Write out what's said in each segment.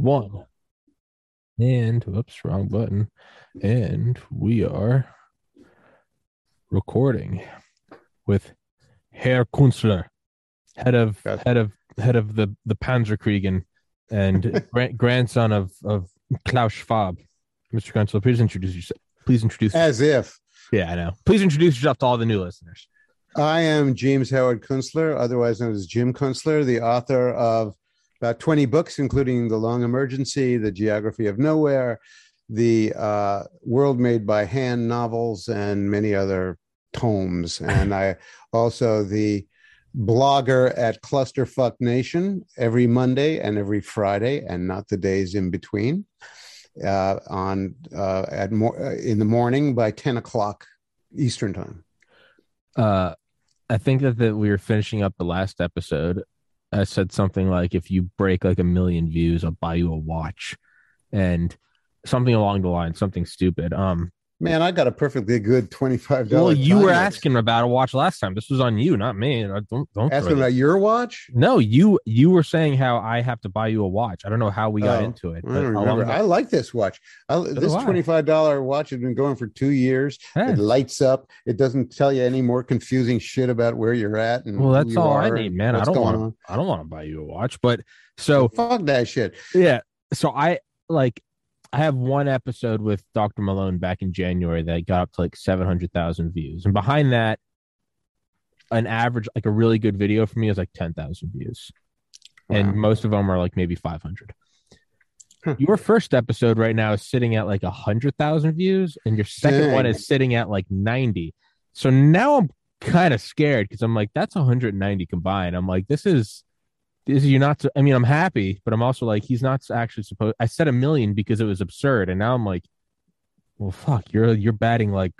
one. And whoops, wrong button. And we are recording with Herr Kunstler, head of Yes. head of head of the the Panzerkriegen and gra- grandson of of Klaus Schwab. Mr. Kunstler, please introduce yourself. Please introduce. As if yeah, I know. Please introduce yourself to all the new listeners. I am James Howard Kunstler, otherwise known as Jim Kunstler, the author of about 20 books, including The Long Emergency, The Geography of Nowhere, the uh, World Made by Hand novels, and many other tomes. And I also the blogger at Clusterfuck Nation every Monday and every Friday, and not the days in between. Uh, on uh, at more in the morning by 10 o'clock Eastern time. uh I think that, that we were finishing up the last episode. I said something like, if you break like a million views, I'll buy you a watch. And something along the line, something stupid. Um Man, I got a perfectly good twenty-five dollars. well, you were asking about a watch last time. This was on you, not me. I Don't don't asking about your watch. No, you you were saying how I have to buy you a watch. I don't know how we got Oh, into it. I don't remember. I like this watch. I, this twenty-five dollar watch has been going for two years. Hey, It lights up. It doesn't tell you any more confusing shit about where you're at. And well, that's all I need, man. I don't want. I don't want to buy you a watch, but so fuck that shit. Yeah. So I like I have one episode with Dr. Malone back in January that got up to like 700,000 views. And behind that, an average, like a really good video for me is like 10,000 views. And most of them are like maybe 500. Huh. Your first episode right now is sitting at like 100,000 views, and your second one is sitting at like 90. So now I'm kind of scared because I'm like, that's 190 combined. I'm like, this is is you're not i mean i'm happy but i'm also like he's not actually supposed i said a million because it was absurd and now i'm like well fuck you're you're batting like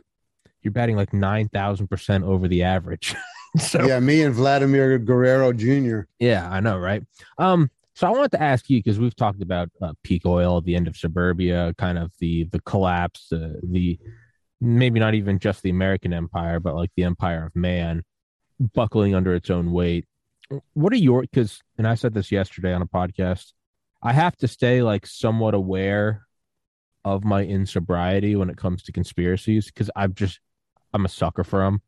you're batting like 9000% over the average so yeah. Me and Vladimir Guerrero Jr. Yeah, I know right um so i wanted to ask you because we've talked about uh, peak oil the end of suburbia kind of the the collapse the the maybe not even just the american empire but like the empire of man buckling under its own weight what are your because and i said this yesterday on a podcast i have to stay like somewhat aware of my insobriety when it comes to conspiracies because i'm just i'm a sucker for them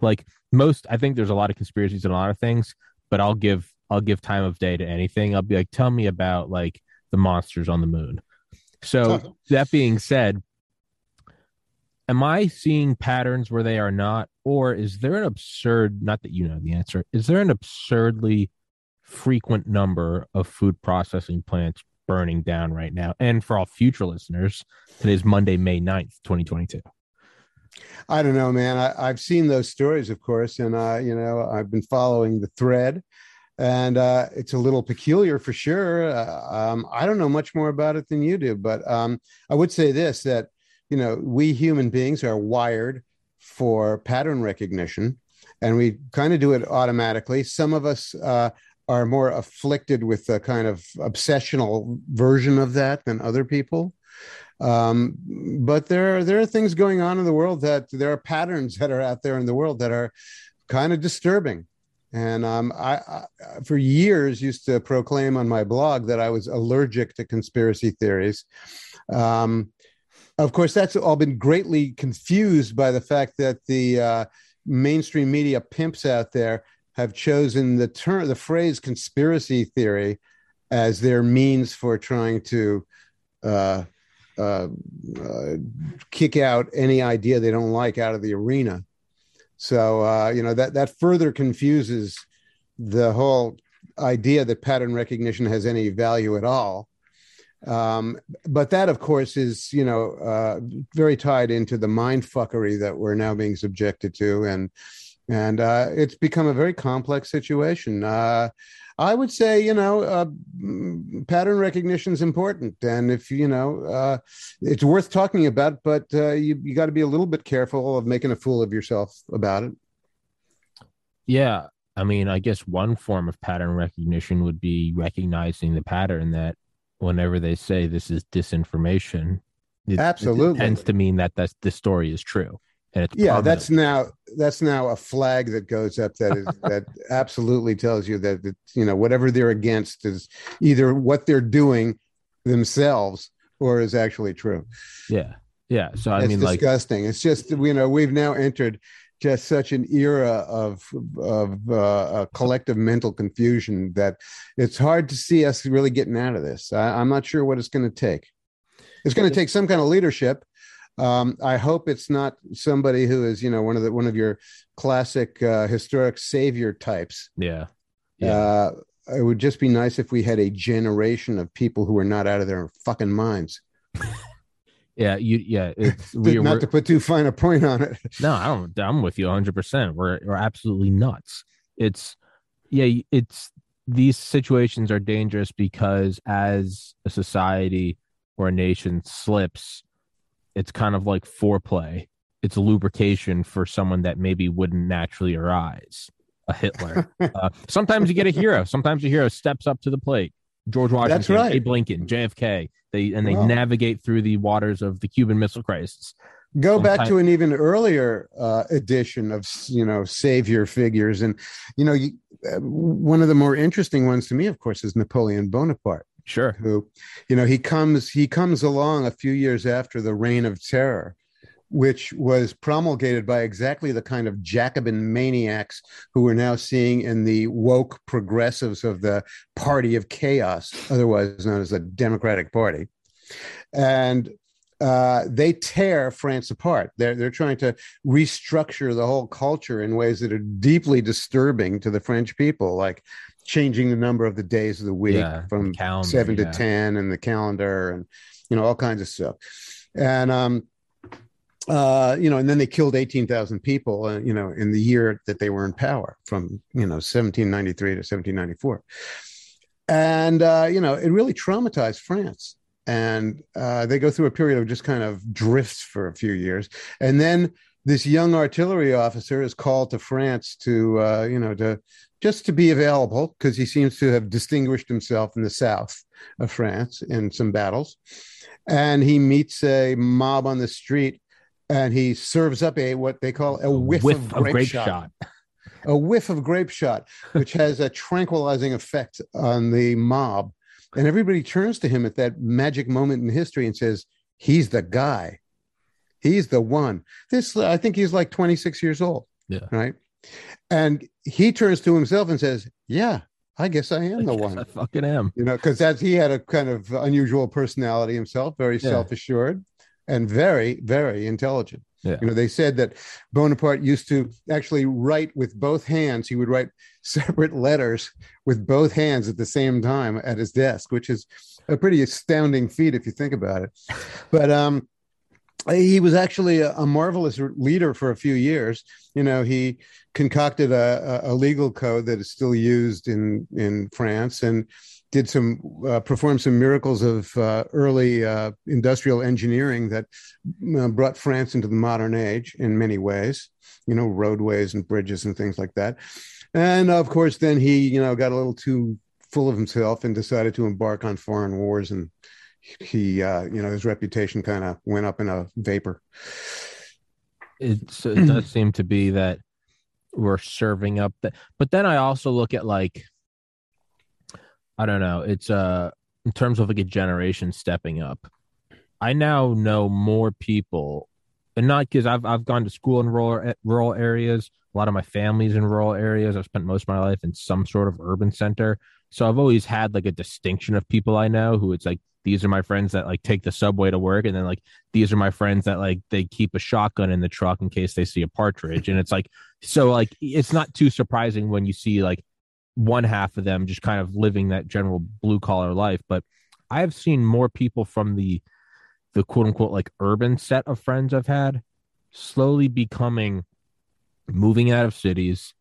like most i think there's a lot of conspiracies and a lot of things but i'll give i'll give time of day to anything. I'll be like tell me about like the monsters on the moon. So that being said am i seeing patterns where they are not or is there an absurd not that you know the answer is there an absurdly frequent number of food processing plants burning down right now and for all future listeners today's monday may 9th 2022 I don't know, man. I, I've seen those stories, of course, and uh, you know, I've been following the thread, and uh, it's a little peculiar for sure. Uh, um, I don't know much more about it than you do, but um, I would say this: that you know, we human beings are wired for pattern recognition, and we kind of do it automatically. Some of us uh, are more afflicted with a kind of obsessional version of that than other people. Um, but there are there are things going on in the world that there are patterns that are out there in the world that are kind of disturbing. And um, I, I for years used to proclaim on my blog that i was allergic to conspiracy theories. Um, of course that's all been greatly confused by the fact that the uh, mainstream media pimps out there have chosen the term the phrase conspiracy theory as their means for trying to uh, uh, uh, kick out any idea they don't like out of the arena. So uh, you know that that further confuses the whole idea that pattern recognition has any value at all. Um, but that, of course, is you know uh, very tied into the mind fuckery that we're now being subjected to, and and uh, it's become a very complex situation. Uh, I would say, you know, uh, mm, pattern recognition is important, and if you know, uh, it's worth talking about. But uh, you you got to be a little bit careful of making a fool of yourself about it. Yeah. I mean, I guess one form of pattern recognition would be recognizing the pattern that whenever they say this is disinformation, it, Absolutely. it tends to mean that that's, this story is true. And it's Yeah, that's now that's now a flag that goes up that is that absolutely tells you that that you know whatever they're against is either what they're doing themselves or is actually true. Yeah. Yeah. So I it's mean, like, disgusting. It's just you know we've now entered just such an era of of uh, collective mental confusion that it's hard to see us really getting out of this. I, I'm not sure what it's going to take. It's going to take some kind of leadership. Um, I hope it's not somebody who is, you know, one of the one of your classic uh, historic savior types. yeah. Yeah. Uh, it would just be nice if we had a generation of people who are not out of their fucking minds. Yeah. You, yeah. It's, we, not to put too fine a point on it. no, I don't, I'm with you 100%. We're, we're absolutely nuts. It's, yeah, it's, these situations are dangerous because as a society or a nation slips, it's kind of like foreplay. It's lubrication for someone that maybe wouldn't naturally arise. A Hitler. uh, sometimes you get a hero. Sometimes a hero steps up to the plate. George Washington, That's right. Abe Lincoln, JFK. They and they Wow. navigate through the waters of the Cuban Missile Crisis. Go back Sometime- to an even earlier uh, edition of you know savior figures, and you know you, uh, one of the more interesting ones to me, of course, is Napoleon Bonaparte. Sure. who you know he comes he comes along a few years after the reign of terror which was promulgated by exactly the kind of jacobin maniacs who we're now seeing in the woke progressives of the party of chaos otherwise known as the democratic party and uh, they tear France apart. They're they're trying to restructure the whole culture in ways that are deeply disturbing to the French people, like changing the number of the days of the week Yeah, from calendar, seven to ten, and the calendar, and you know all kinds of stuff. And um, uh, you know, and then they killed eighteen thousand people, uh, you know, in the year that they were in power, from you know seventeen ninety three to seventeen ninety four. And uh, you know, it really traumatized France. And uh, they go through a period of just kind of drifts for a few years, and then this young artillery officer is called to France to, uh, you know, to just to be available because he seems to have distinguished himself in the south of France in some battles, and he meets a mob on the street, and he serves up a what they call a whiff, of grape, shot a whiff of grape shot, which has a tranquilizing effect on the mob. And everybody turns to him at that magic moment in history and says, He's the guy. He's the one. This, I think he's like 26 years old. Yeah. Right. And he turns to himself and says, Yeah, I guess I am the I one. I fucking am. You know, because that's he had a kind of unusual personality himself, very Yeah. self assured and very, very intelligent. Yeah. You know, they said that Bonaparte used to actually write with both hands. He would write separate letters with both hands at the same time at his desk, which is a pretty astounding feat if you think about it. But um, he was actually a, a marvelous leader for a few years. You know, he concocted a, a, a legal code that is still used in in France and did some uh, performed some miracles of uh, early uh, industrial engineering that uh, brought France into the modern age in many ways. You know, roadways and bridges and things like that. And of course, then he you know got a little too full of himself and decided to embark on foreign wars and he uh you know his reputation kind of went up in a vapor It's, it does seem to be that we're serving up that. But then I also look at like, I don't know. It's uh in terms of like a generation stepping up. I now know more people, and not because I've I've gone to school in rural rural areas. A lot of my family's in rural areas. I've spent most of my life in some sort of urban center. So I've always had like a distinction of people I know who it's like these are my friends that like take the subway to work, and then like these are my friends that like they keep a shotgun in the truck in case they see a partridge, and it's like so like it's not too surprising when you see like one half of them just kind of living that general blue collar life, but I have seen more people from the the quote unquote like urban set of friends I've had slowly becoming moving out of cities,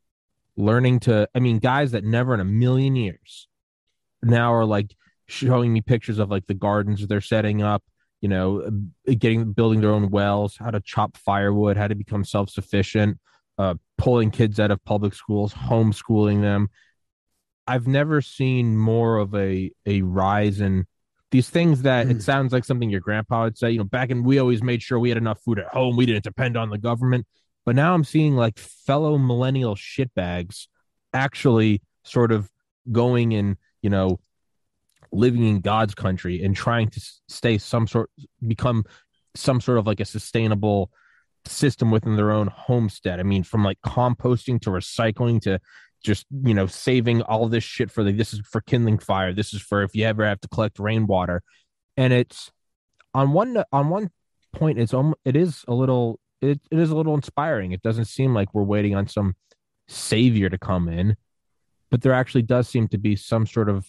learning to I mean guys that never in a million years now are like showing me pictures of like the gardens they're setting up, you know, getting building their own wells, how to chop firewood, how to become self-sufficient, uh pulling kids out of public schools, homeschooling them. I've never seen more of a a rise in these things that it Mm. sounds like something your grandpa would say. You know, back in we always made sure we had enough food at home. We didn't depend on the government. But now I'm seeing like fellow millennial shitbags actually sort of going and, you know, living in God's country and trying to stay some sort become some sort of like a sustainable system within their own homestead. I mean, from like composting to recycling to just you know saving all this shit for the this is for kindling fire. This is for if you ever have to collect rainwater, and it's on one on one point it's um it is a little it, it is a little inspiring. It doesn't seem like we're waiting on some savior to come in, but there actually does seem to be some sort of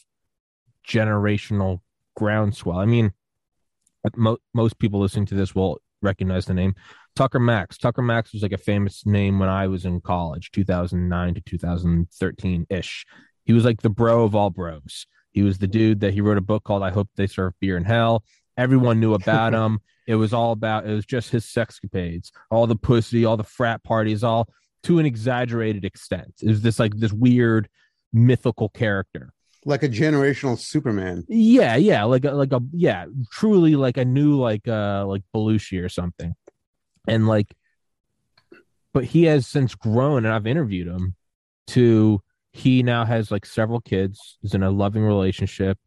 generational groundswell. I mean, mo- most people listening to this will recognize the name Tucker Max. Tucker Max was like a famous name when I was in college, 2009 to 2013 ish. He was like the bro of all bros. He was the dude that he wrote a book called I Hope They Serve Beer in Hell. Everyone knew about him. It was all about, it was just his sexcapades, all the pussy, all the frat parties, all to an exaggerated extent. It was this like this weird mythical character like a generational Superman. Yeah, yeah, like a, like a yeah, truly like a new like uh like Belushi or something, and like, but he has since grown, and I've interviewed him to he now has like several kids, is in a loving relationship,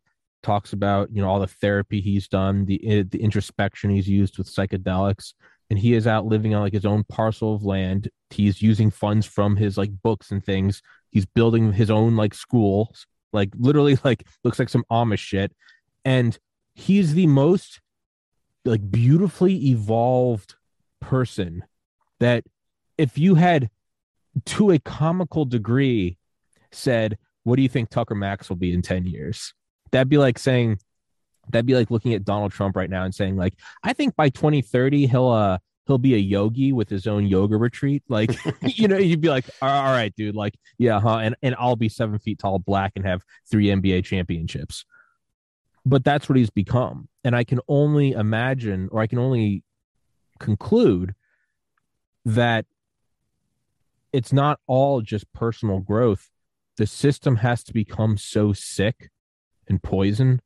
talks about you know all the therapy he's done, the eh, the introspection he's used with psychedelics, and he is out living on like his own parcel of land. He's using funds from his like books and things. He's building his own like schools like literally like looks like some Amish shit. And he's the most like beautifully evolved person that if you had to a comical degree said, What do you think Tucker Max will be in 10 years? That'd be like saying that'd be like looking at Donald Trump right now and saying, like, I think by 2030 he'll uh he'll be a yogi with his own yoga retreat. Like, you know, you'd be like, all right, dude, like, yeah, huh? And and I'll be seven feet tall, black, and have three NBA championships. But that's what he's become. And I can only imagine, or I can only conclude that it's not all just personal growth. The system has to become so sick and poison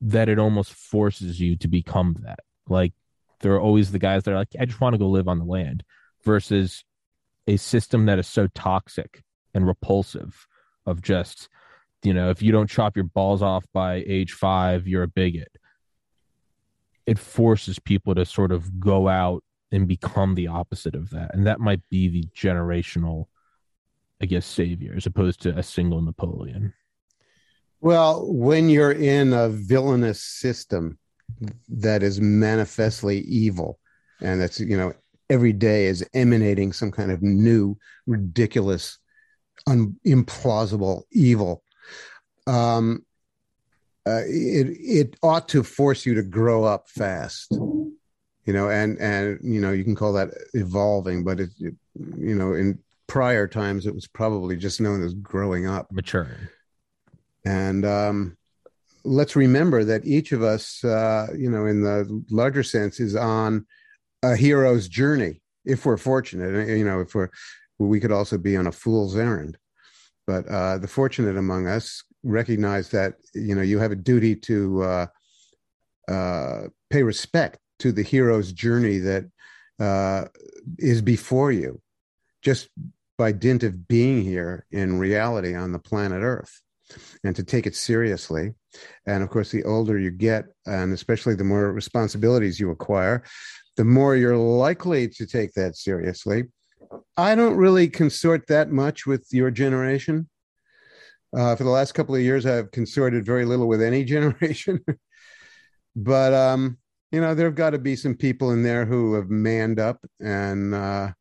that it almost forces you to become that. Like there are always the guys that are like, I just want to go live on the land versus a system that is so toxic and repulsive of just, you know, if you don't chop your balls off by age five, you're a bigot. It forces people to sort of go out and become the opposite of that. And that might be the generational, I guess, savior as opposed to a single Napoleon. Well, when you're in a villainous system, that is manifestly evil and that's you know every day is emanating some kind of new ridiculous un- implausible evil um uh, it it ought to force you to grow up fast you know and and you know you can call that evolving but it, it you know in prior times it was probably just known as growing up maturing and um let's remember that each of us, uh, you know, in the larger sense, is on a hero's journey. If we're fortunate, you know, if we're, we could also be on a fool's errand. But uh, the fortunate among us recognize that you know you have a duty to uh, uh, pay respect to the hero's journey that uh, is before you, just by dint of being here in reality on the planet Earth and to take it seriously. And of course, the older you get, and especially the more responsibilities you acquire, the more you're likely to take that seriously. I don't really consort that much with your generation. Uh, for the last couple of years, I've consorted very little with any generation. but um, you know, there've got to be some people in there who have manned up and uh,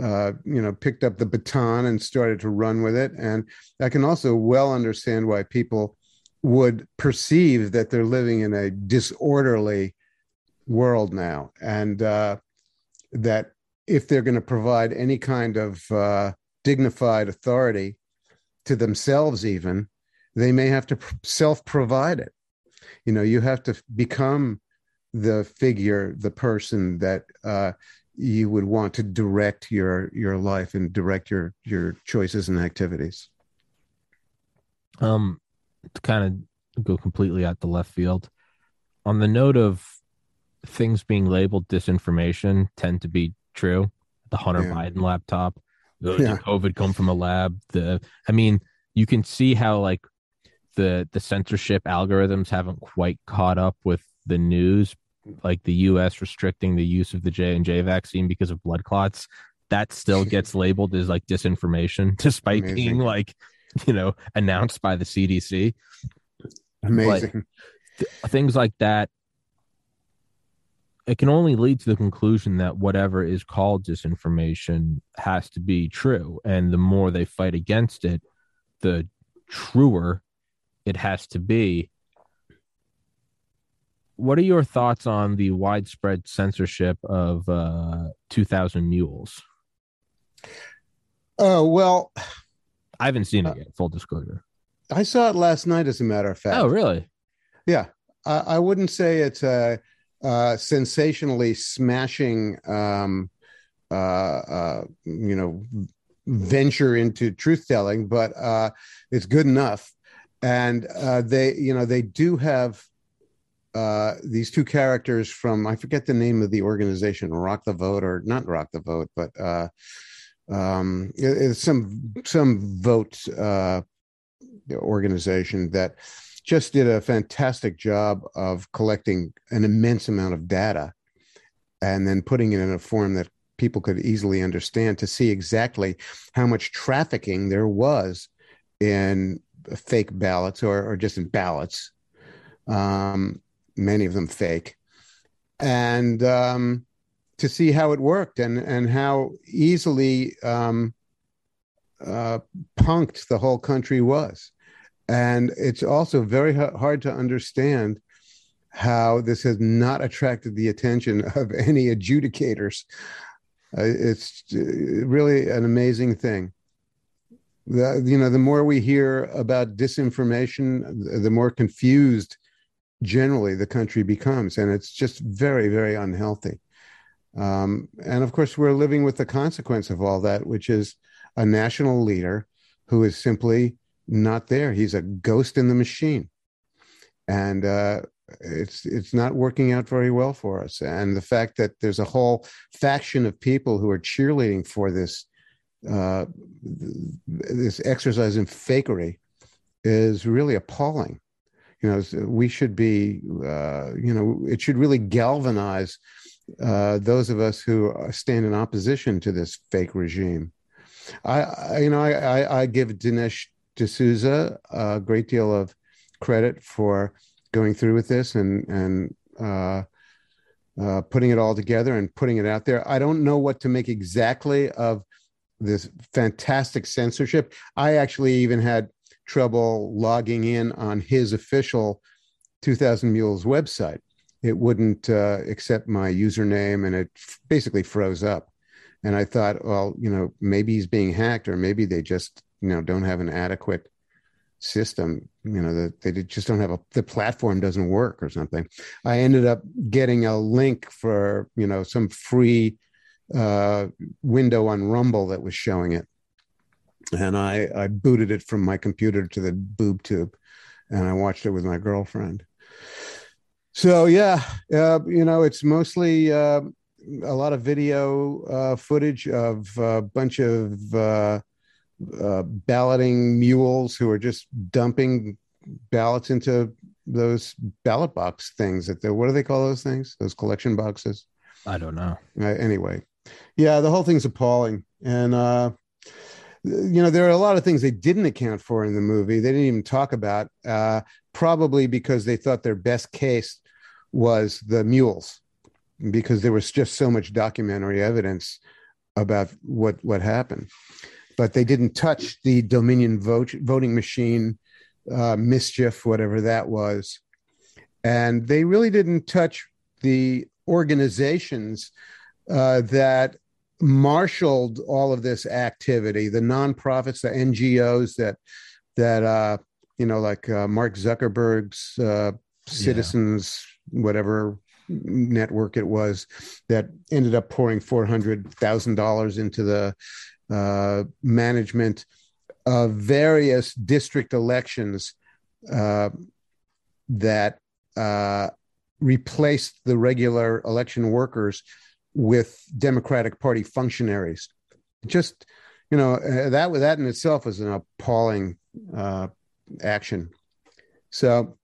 uh, you know, picked up the baton and started to run with it. And I can also well understand why people would perceive that they're living in a disorderly world now, and uh, that if they're going to provide any kind of uh, dignified authority to themselves, even they may have to self-provide it. You know, you have to become the figure, the person that uh, you would want to direct your your life and direct your your choices and activities um to kind of go completely out the left field on the note of things being labeled disinformation tend to be true the hunter yeah. biden laptop the, yeah. covid come from a lab the i mean you can see how like the the censorship algorithms haven't quite caught up with the news, like the U.S. restricting the use of the J and J vaccine because of blood clots, that still gets labeled as like disinformation, despite Amazing. being like, you know, announced by the CDC. Amazing. Th- things like that. It can only lead to the conclusion that whatever is called disinformation has to be true. And the more they fight against it, the truer it has to be. What are your thoughts on the widespread censorship of uh, 2000 Mules? Oh, well, I haven't seen it uh, yet, full disclosure. I saw it last night, as a matter of fact. Oh, really? Yeah. I, I wouldn't say it's a, a sensationally smashing, um, uh, uh, you know, venture into truth telling, but uh, it's good enough. And uh, they, you know, they do have uh, these two characters from I forget the name of the organization, Rock the Vote or not Rock the Vote, but uh, um, it, some some vote uh, organization that just did a fantastic job of collecting an immense amount of data and then putting it in a form that people could easily understand to see exactly how much trafficking there was in fake ballots or, or just in ballots, um, many of them fake, and um, to see how it worked and, and how easily um, uh, punked the whole country was. And it's also very hard to understand how this has not attracted the attention of any adjudicators uh, it's uh, really an amazing thing. The, you know, the more we hear about disinformation, the more confused generally the country becomes, and it's just very, very unhealthy. Um, and of course, we're living with the consequence of all that, which is a national leader who is simply not there. He's a ghost in the machine, and uh, it's it's not working out very well for us. And the fact that there's a whole faction of people who are cheerleading for this uh, this exercise in fakery is really appalling. You know we should be uh, you know it should really galvanize uh, those of us who stand in opposition to this fake regime. I, I you know I, I, I give dinesh d'souza a great deal of credit for going through with this and and uh, uh, putting it all together and putting it out there. I don't know what to make exactly of this fantastic censorship. I actually even had trouble logging in on his official 2000 Mules website. It wouldn't uh, accept my username and it basically froze up. And I thought, well, you know, maybe he's being hacked or maybe they just, you know, don't have an adequate system you know that they just don't have a the platform doesn't work or something. I ended up getting a link for you know some free uh, window on rumble that was showing it. And i i booted it from my computer to the boob tube and i watched it with my girlfriend. So yeah uh, you know it's mostly uh, a lot of video uh, footage of a bunch of uh, balloting mules who are just dumping ballots into those ballot box things that they what do they call those things? Those collection boxes? I don't know. Uh, anyway. Yeah the whole thing's appalling. And uh you know there are a lot of things they didn't account for in the movie they didn't even talk about uh probably because they thought their best case was the mules because there was just so much documentary evidence about what what happened but they didn't touch the Dominion vote, voting machine uh, mischief, whatever that was. And they really didn't touch the organizations uh, that marshaled all of this activity, the nonprofits, the NGOs that that uh, you know, like uh, Mark Zuckerberg's uh, Citizens, yeah. whatever network it was, that ended up pouring four hundred thousand dollars into the uh, management of various district elections uh, that uh, replaced the regular election workers with Democratic Party functionaries. Just you know uh, that that in itself is an appalling action. So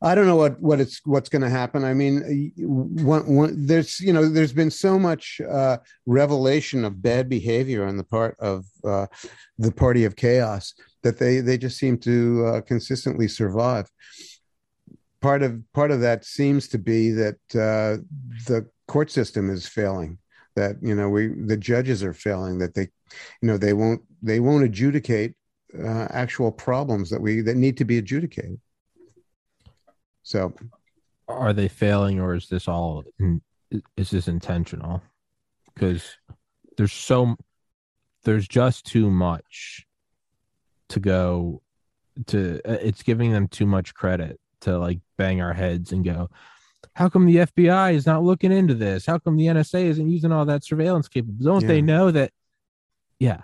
I don't know what what it's what's going to happen. I mean, one, one, there's you know there's been so much uh, revelation of bad behavior on the part of uh, the party of chaos that they they just seem to uh, consistently survive. Part of part of that seems to be that uh, the court system is failing. That you know we the judges are failing. That they you know they won't they won't adjudicate uh, actual problems that we that need to be adjudicated. So, are they failing, or is this all? Is this intentional? Because there's so there's just too much to go to. It's giving them too much credit to like bang our heads and go. How come the FBI is not looking into this? How come the NSA isn't using all that surveillance capability? Don't yeah. they know that? Yeah,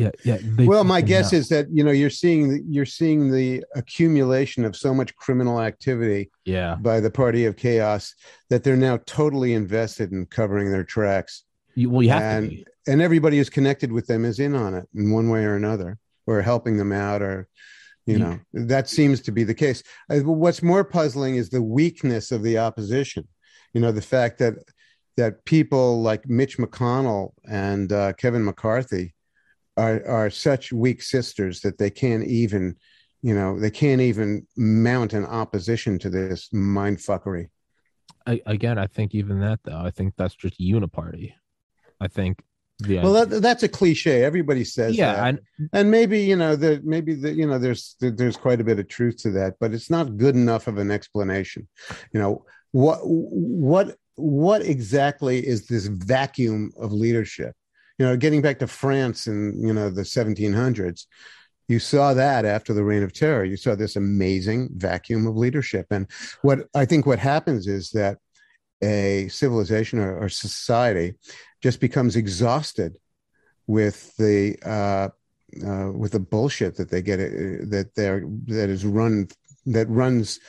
yeah yeah well my guess is that you know you're seeing you're seeing the accumulation of so much criminal activity yeah. by the party of chaos that they're now totally invested in covering their tracks. You, well you have and, to be. and everybody who's connected with them is in on it in one way or another or helping them out or you know that seems to be the case. Uh, what's more puzzling is the weakness of the opposition. You know the fact that that people like mitch mcconnell and uh, kevin mccarthy are are such weak sisters that they can't even you know they can't even mount an opposition to this mind fuckery. I, again i think even that though i think that's just uniparty. I think yeah well that, that's a cliche. Everybody says yeah that. and maybe you know that maybe the, you know there's there's quite a bit of truth to that but it's not good enough of an explanation. You know what what what exactly is this vacuum of leadership you know, getting back to France in, you know, the 1700s, you saw that after the reign of terror. You saw this amazing vacuum of leadership. And what I think what happens is that a civilization or, or society just becomes exhausted with the uh, uh, with the bullshit that they get uh, that they're that is run that runs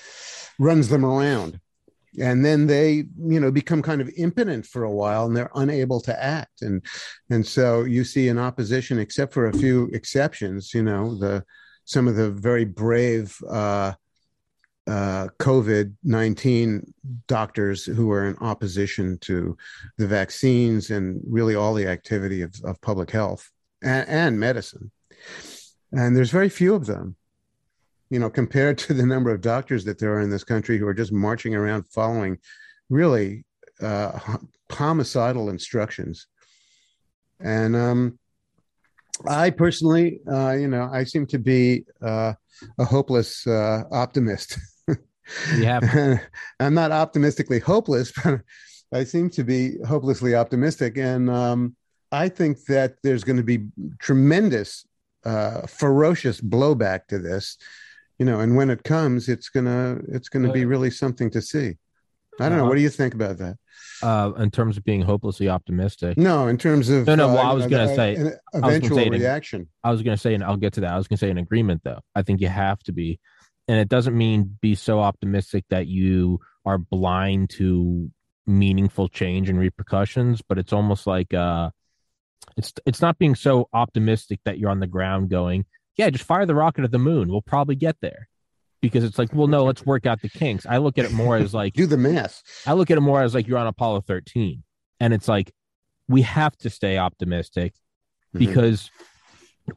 runs them around and then they you know become kind of impotent for a while and they're unable to act and and so you see an opposition except for a few exceptions you know the some of the very brave uh, uh, COVID 19 doctors who are in opposition to the vaccines and really all the activity of, of public health and, and medicine. And there's very few of them you know, compared to the number of doctors that there are in this country who are just marching around following really uh, homicidal instructions. And um, I personally, uh, you know, I seem to be uh, a hopeless uh, optimist. Yeah, I'm not optimistically hopeless, but I seem to be hopelessly optimistic. And um, I think that there's going to be tremendous, uh, ferocious blowback to this you know and when it comes it's gonna it's gonna be really something to see. I don't know. What do you think about that? Uh in terms of being hopelessly optimistic. No in terms of no no well, uh, i was gonna uh, say eventual I say reaction. I was gonna say and i'll get to that. I was gonna say an agreement though. I think you have to be and it doesn't mean be so optimistic that you are blind to meaningful change and repercussions but it's almost like uh it's it's not being so optimistic that you're on the ground going yeah, just fire the rocket at the moon. We'll probably get there. Because it's like, well, no, let's work out the kinks. I look at it more as like do the math. I look at it more as like you're on Apollo 13. And it's like we have to stay optimistic mm-hmm. because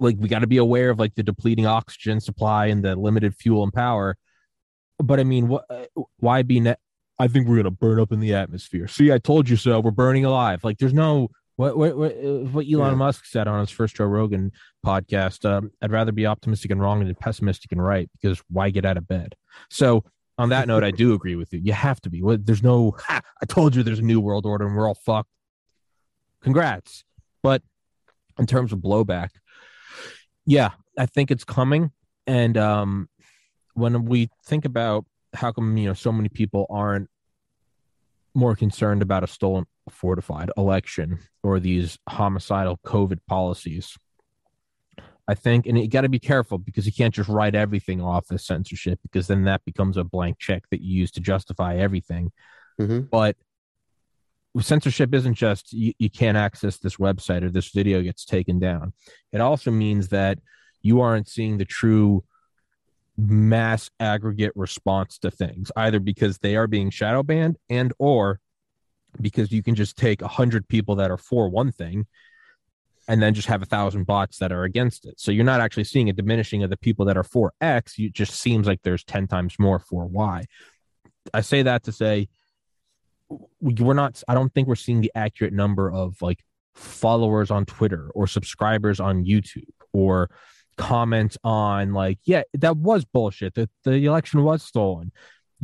like we got to be aware of like the depleting oxygen supply and the limited fuel and power. But I mean, what why be net I think we're gonna burn up in the atmosphere. See, I told you so. We're burning alive. Like, there's no what what what, uh, what Elon yeah. Musk said on his first Joe Rogan podcast. Um, I'd rather be optimistic and wrong than pessimistic and right because why get out of bed? So on that note, I do agree with you. You have to be. There's no. Ha, I told you there's a new world order and we're all fucked. Congrats. But in terms of blowback, yeah, I think it's coming. And um, when we think about how come you know so many people aren't more concerned about a stolen fortified election or these homicidal COVID policies. I think, and you got to be careful because you can't just write everything off as censorship because then that becomes a blank check that you use to justify everything. Mm-hmm. But censorship isn't just you, you can't access this website or this video gets taken down. It also means that you aren't seeing the true mass aggregate response to things, either because they are being shadow banned and or because you can just take a hundred people that are for one thing and then just have a thousand bots that are against it. So you're not actually seeing a diminishing of the people that are for X. It just seems like there's 10 times more for Y. I say that to say we're not, I don't think we're seeing the accurate number of like followers on Twitter or subscribers on YouTube or comments on like, yeah, that was bullshit. That the election was stolen.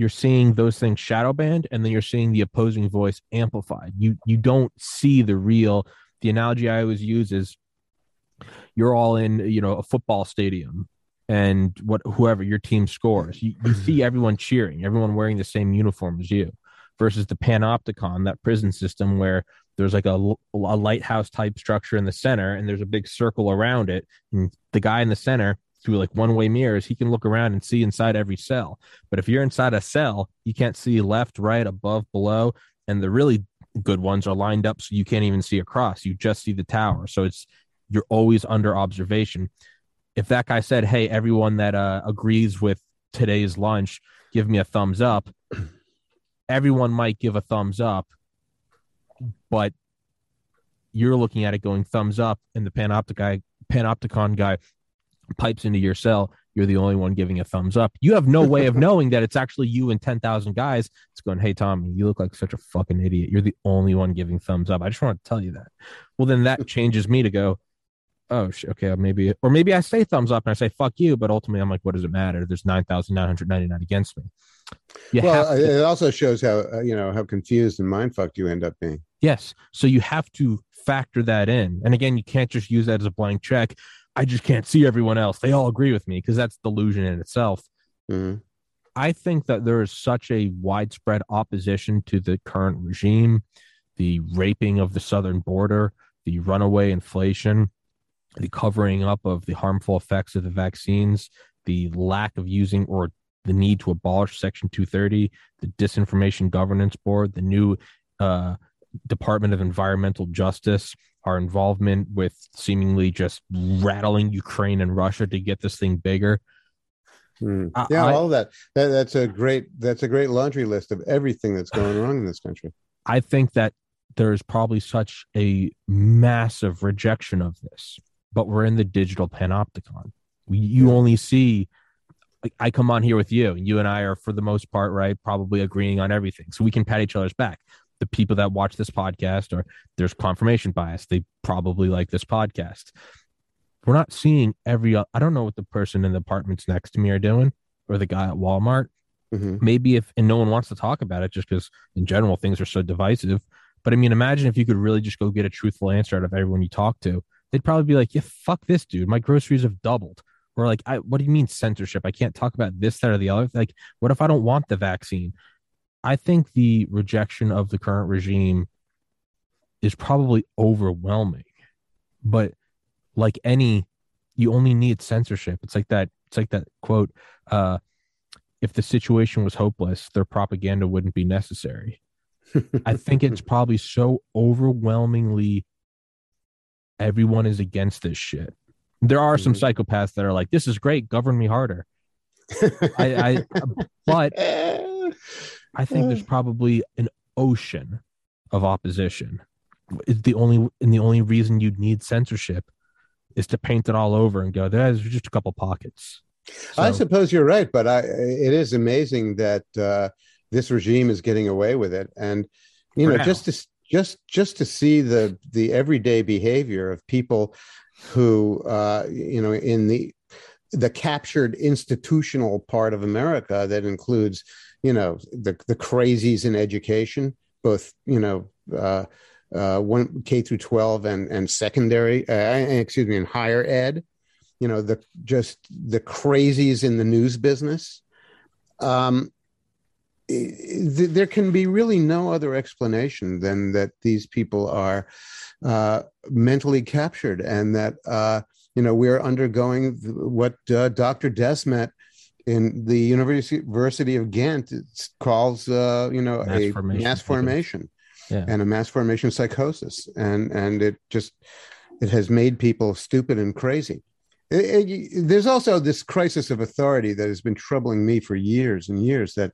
You're seeing those things shadow banned and then you're seeing the opposing voice amplified. You you don't see the real the analogy I always use is you're all in, you know, a football stadium and what whoever your team scores, you, you see mm-hmm. everyone cheering, everyone wearing the same uniform as you versus the panopticon, that prison system where there's like a, a lighthouse type structure in the center and there's a big circle around it. And the guy in the center through like one way mirrors, he can look around and see inside every cell. But if you're inside a cell, you can't see left, right, above, below. And the really good ones are lined up so you can't even see across. You just see the tower. So it's you're always under observation. If that guy said, "Hey, everyone that uh, agrees with today's lunch, give me a thumbs up," everyone might give a thumbs up, but you're looking at it going thumbs up, and the panoptic guy, panopticon guy pipes into your cell you're the only one giving a thumbs up. You have no way of knowing that it's actually you and 10,000 guys. It's going, Hey, Tommy, you look like such a fucking idiot. You're the only one giving thumbs up. I just want to tell you that. Well, then that changes me to go, Oh, okay, maybe, or maybe I say thumbs up and I say fuck you, but ultimately I'm like, what does it matter? There's 9,999 against me. You well, to, it also shows how, uh, you know, how confused and mind fucked you end up being. Yes. So you have to factor that in. And again, you can't just use that as a blank check. I just can't see everyone else. They all agree with me because that's delusion in itself. Mm-hmm. I think that there is such a widespread opposition to the current regime, the raping of the southern border, the runaway inflation, the covering up of the harmful effects of the vaccines, the lack of using or the need to abolish Section 230, the Disinformation Governance Board, the new uh, Department of Environmental Justice, our involvement with seemingly just rattling Ukraine and Russia to get this thing bigger. Mm. Yeah, I, all of that. that. That's a great. That's a great laundry list of everything that's going wrong in this country. I think that there's probably such a massive rejection of this, but we're in the digital panopticon. We, you yeah. only see. I come on here with you, and you and I are, for the most part, right, probably agreeing on everything, so we can pat each other's back the people that watch this podcast or there's confirmation bias. They probably like this podcast. We're not seeing every, I don't know what the person in the apartments next to me are doing or the guy at Walmart. Mm-hmm. Maybe if, and no one wants to talk about it just because in general things are so divisive. But I mean, imagine if you could really just go get a truthful answer out of everyone you talk to. They'd probably be like, yeah, fuck this dude. My groceries have doubled. Or like, I, what do you mean censorship? I can't talk about this, that, or the other. Like, what if I don't want the vaccine? I think the rejection of the current regime is probably overwhelming. But like any, you only need censorship. It's like that. It's like that quote. Uh, if the situation was hopeless, their propaganda wouldn't be necessary. I think it's probably so overwhelmingly everyone is against this shit. There are some mm-hmm. psychopaths that are like, "This is great, govern me harder." I, I, but I think there's probably an ocean of opposition. Is the only and the only reason you'd need censorship is to paint it all over and go, there's just a couple pockets. So, I suppose you're right, but I, it is amazing that uh, this regime is getting away with it, and you know, now. just to just just to see the the everyday behavior of people who, uh, you know, in the the captured institutional part of America that includes you know the the crazies in education, both you know uh, uh, one K through twelve and and secondary, uh, excuse me, in higher ed. You know the just the crazies in the news business. Um, there can be really no other explanation than that these people are uh, mentally captured and that uh, you know we're undergoing what uh, Dr. Desmet in the University of Ghent it's calls uh, you know mass a formation mass formation yeah. and a mass formation psychosis, and and it just it has made people stupid and crazy. It, it, there's also this crisis of authority that has been troubling me for years and years. That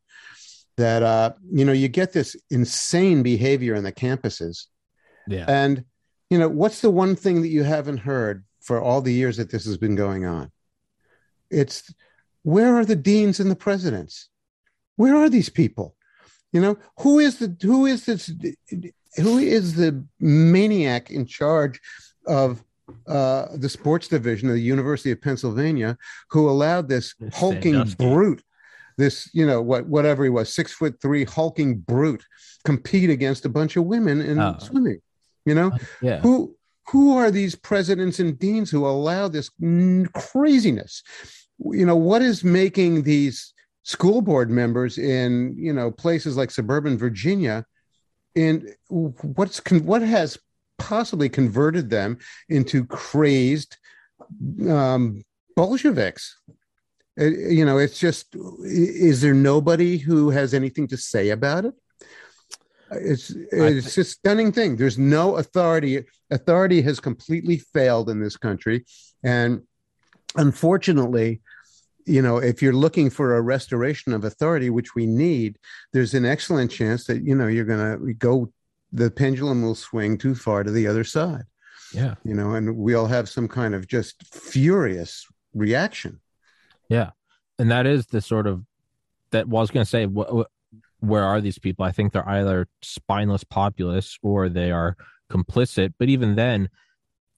that uh, you know you get this insane behavior in the campuses, Yeah. and you know what's the one thing that you haven't heard for all the years that this has been going on? It's where are the deans and the presidents? Where are these people? You know who is the who is this who is the maniac in charge of uh, the sports division of the University of Pennsylvania who allowed this It's hulking brute, this you know what whatever he was, six foot three hulking brute, compete against a bunch of women in Oh. swimming. You know Yeah. who who are these presidents and deans who allow this craziness? You know what is making these school board members in you know places like suburban Virginia in what's con- what has possibly converted them into crazed um, Bolsheviks. Uh, you know, it's just is there nobody who has anything to say about it? It's it's a stunning thing. There's no authority. Authority has completely failed in this country, and unfortunately, you know, if you're looking for a restoration of authority, which we need, there's an excellent chance that you know you're going to go. The pendulum will swing too far to the other side, Yeah. you know, and we'll have some kind of just furious reaction. Yeah. And that is the sort of that well, I was going to say, wh- wh- where are these people? I think they're either spineless populists or they are complicit. But even then,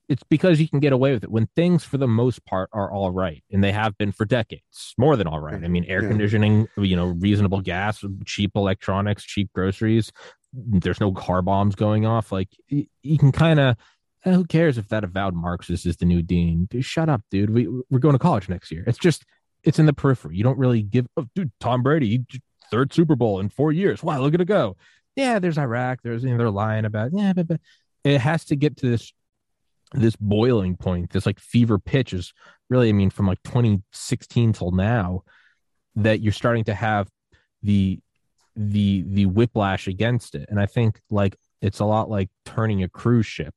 it's because you can get away with it when things, for the most part, are all right, and they have been for decades, more than all right. I mean, air Yeah. conditioning, you know, reasonable gas, cheap electronics, cheap groceries. There's no car bombs going off. Like you can kind of. Eh, who cares if that avowed Marxist is the new dean? Dude, shut up, dude. We we're going to college next year. It's just it's in the periphery. You don't really give. Oh, dude, Tom Brady, third Super Bowl in four years. Wow, look at it go. Yeah, there's Iraq. There's you know they're lying about. Yeah, but, but it has to get to this this boiling point. This like fever pitch is really. I mean, from like 2016 till now, that you're starting to have the the the whiplash against it. And I think like it's a lot like turning a cruise ship.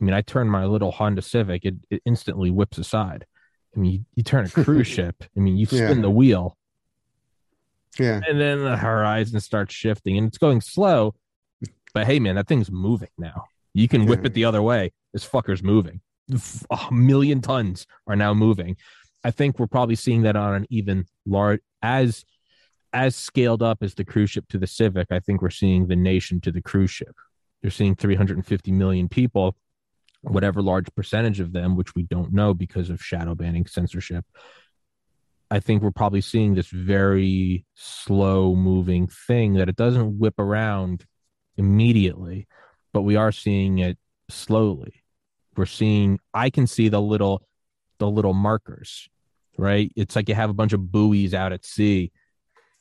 I mean, I turn my little Honda Civic, it, it instantly whips aside. I mean, you, you turn a cruise ship. I mean, you spin Yeah. the wheel, Yeah, and then the horizon starts shifting, and it's going slow. But hey, man, that thing's moving now. You can whip Yeah. it the other way. This fucker's moving. A million tons are now moving. I think we're probably seeing that on an even large as as scaled up as the cruise ship to the Civic. I think we're seeing the nation to the cruise ship. You're seeing 350 million people, whatever large percentage of them, which we don't know because of shadow banning censorship. I think we're probably seeing this very slow moving thing that it doesn't whip around immediately, but we are seeing it slowly. We're seeing I can see the little the little markers, right? It's like you have a bunch of buoys out at sea.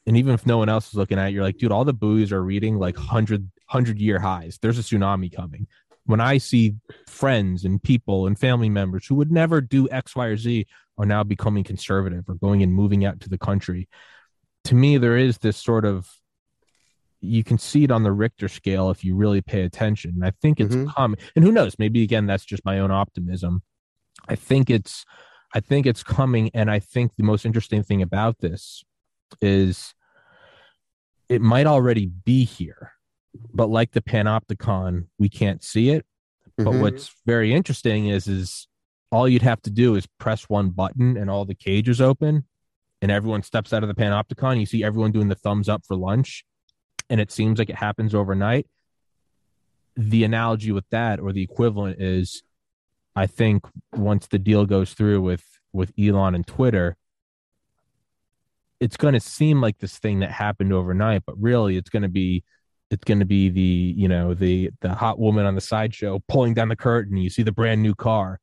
And even if no one else is looking at it, you're like, dude, all the buoys are reading like 100, 100 year highs. There's a tsunami coming. When I see friends and people and family members who would never do X, Y, or Z are now becoming conservative or going and moving out to the country, to me, there is this sort of you can see it on the Richter scale if you really pay attention. And I think it's Mhm. coming. And who knows? Maybe again, that's just my own optimism. I think it's, I think it's coming. And I think the most interesting thing about this is it might already be here, but like the Panopticon, we can't see it. But Mhm. what's very interesting is, is all you'd have to do is press one button and all the cages open and everyone steps out of the Panopticon. You see everyone doing the thumbs up for lunch and it seems like it happens overnight. The analogy with that or the equivalent is I think once the deal goes through with with Elon and Twitter, it's going to seem like this thing that happened overnight, but really it's going to be it's going to be the you know the the hot woman on the sideshow pulling down the curtain. You see the brand new car.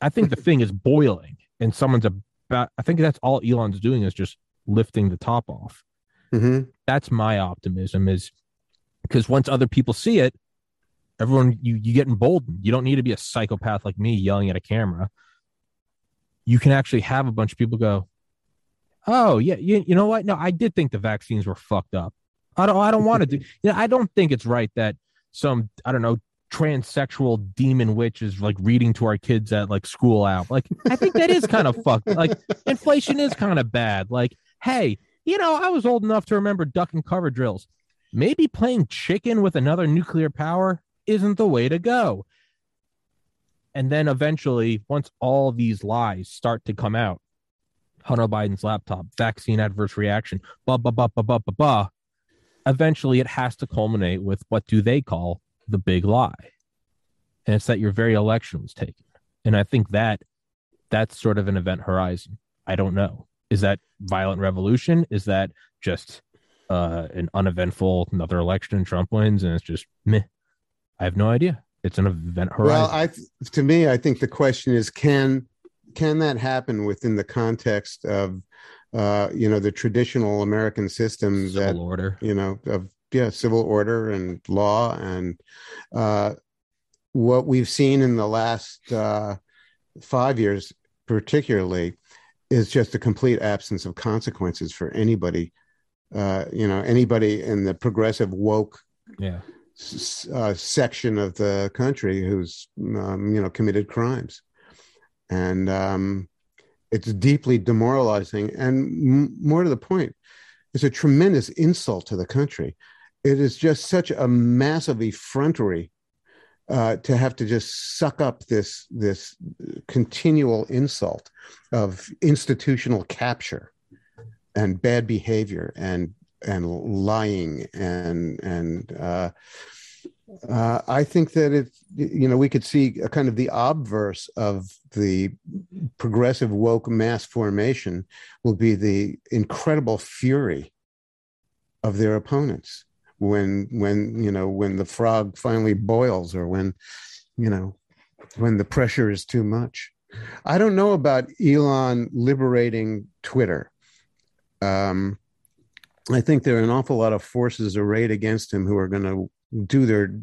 I think the thing is boiling, and someone's about. I think that's all Elon's doing is just lifting the top off. Mhm. That's my optimism is because once other people see it, everyone you you get emboldened. You don't need to be a psychopath like me yelling at a camera. You can actually have a bunch of people go, "Oh yeah, you, you know what? No, I did think the vaccines were fucked up. I don't I don't want to do. You know, I don't think it's right that some I don't know transsexual demon witch is like reading to our kids at like school out. Like, I think that is kind of fucked. Like, inflation is kind of bad. Like, hey, you know, I was old enough to remember duck and cover drills. Maybe playing chicken with another nuclear power isn't the way to go. And then eventually, once all these lies start to come out, Hunter Biden's laptop, vaccine adverse reaction, blah, blah, blah, blah, blah, blah, blah. Eventually, it has to culminate with what do they call the big lie? And it's that your very election was taken. And I think that that's sort of an event horizon. I don't know. Is that violent revolution? Is that just uh, an uneventful another election and Trump wins and it's just meh? I have no idea. It's an event horizon. Well, I to me, I think the question is can can that happen within the context of uh, you know the traditional American system Civil that order. you know of yeah civil order and law and uh, what we've seen in the last uh, five years particularly is just a complete absence of consequences for anybody uh, you know anybody in the progressive woke Yeah. uh, section of the country who's um, you know committed crimes and um, it's deeply demoralizing and m- more to the point it's a tremendous insult to the country it is just such a massive effrontery uh, to have to just suck up this this continual insult of institutional capture and bad behavior and and lying and and uh, uh, I think that it you know we could see a kind of the obverse of the progressive woke mass formation will be the incredible fury of their opponents when when you know when the frog finally boils or when you know when the pressure is too much i don't know about elon liberating twitter um i think there are an awful lot of forces arrayed against him who are going to do their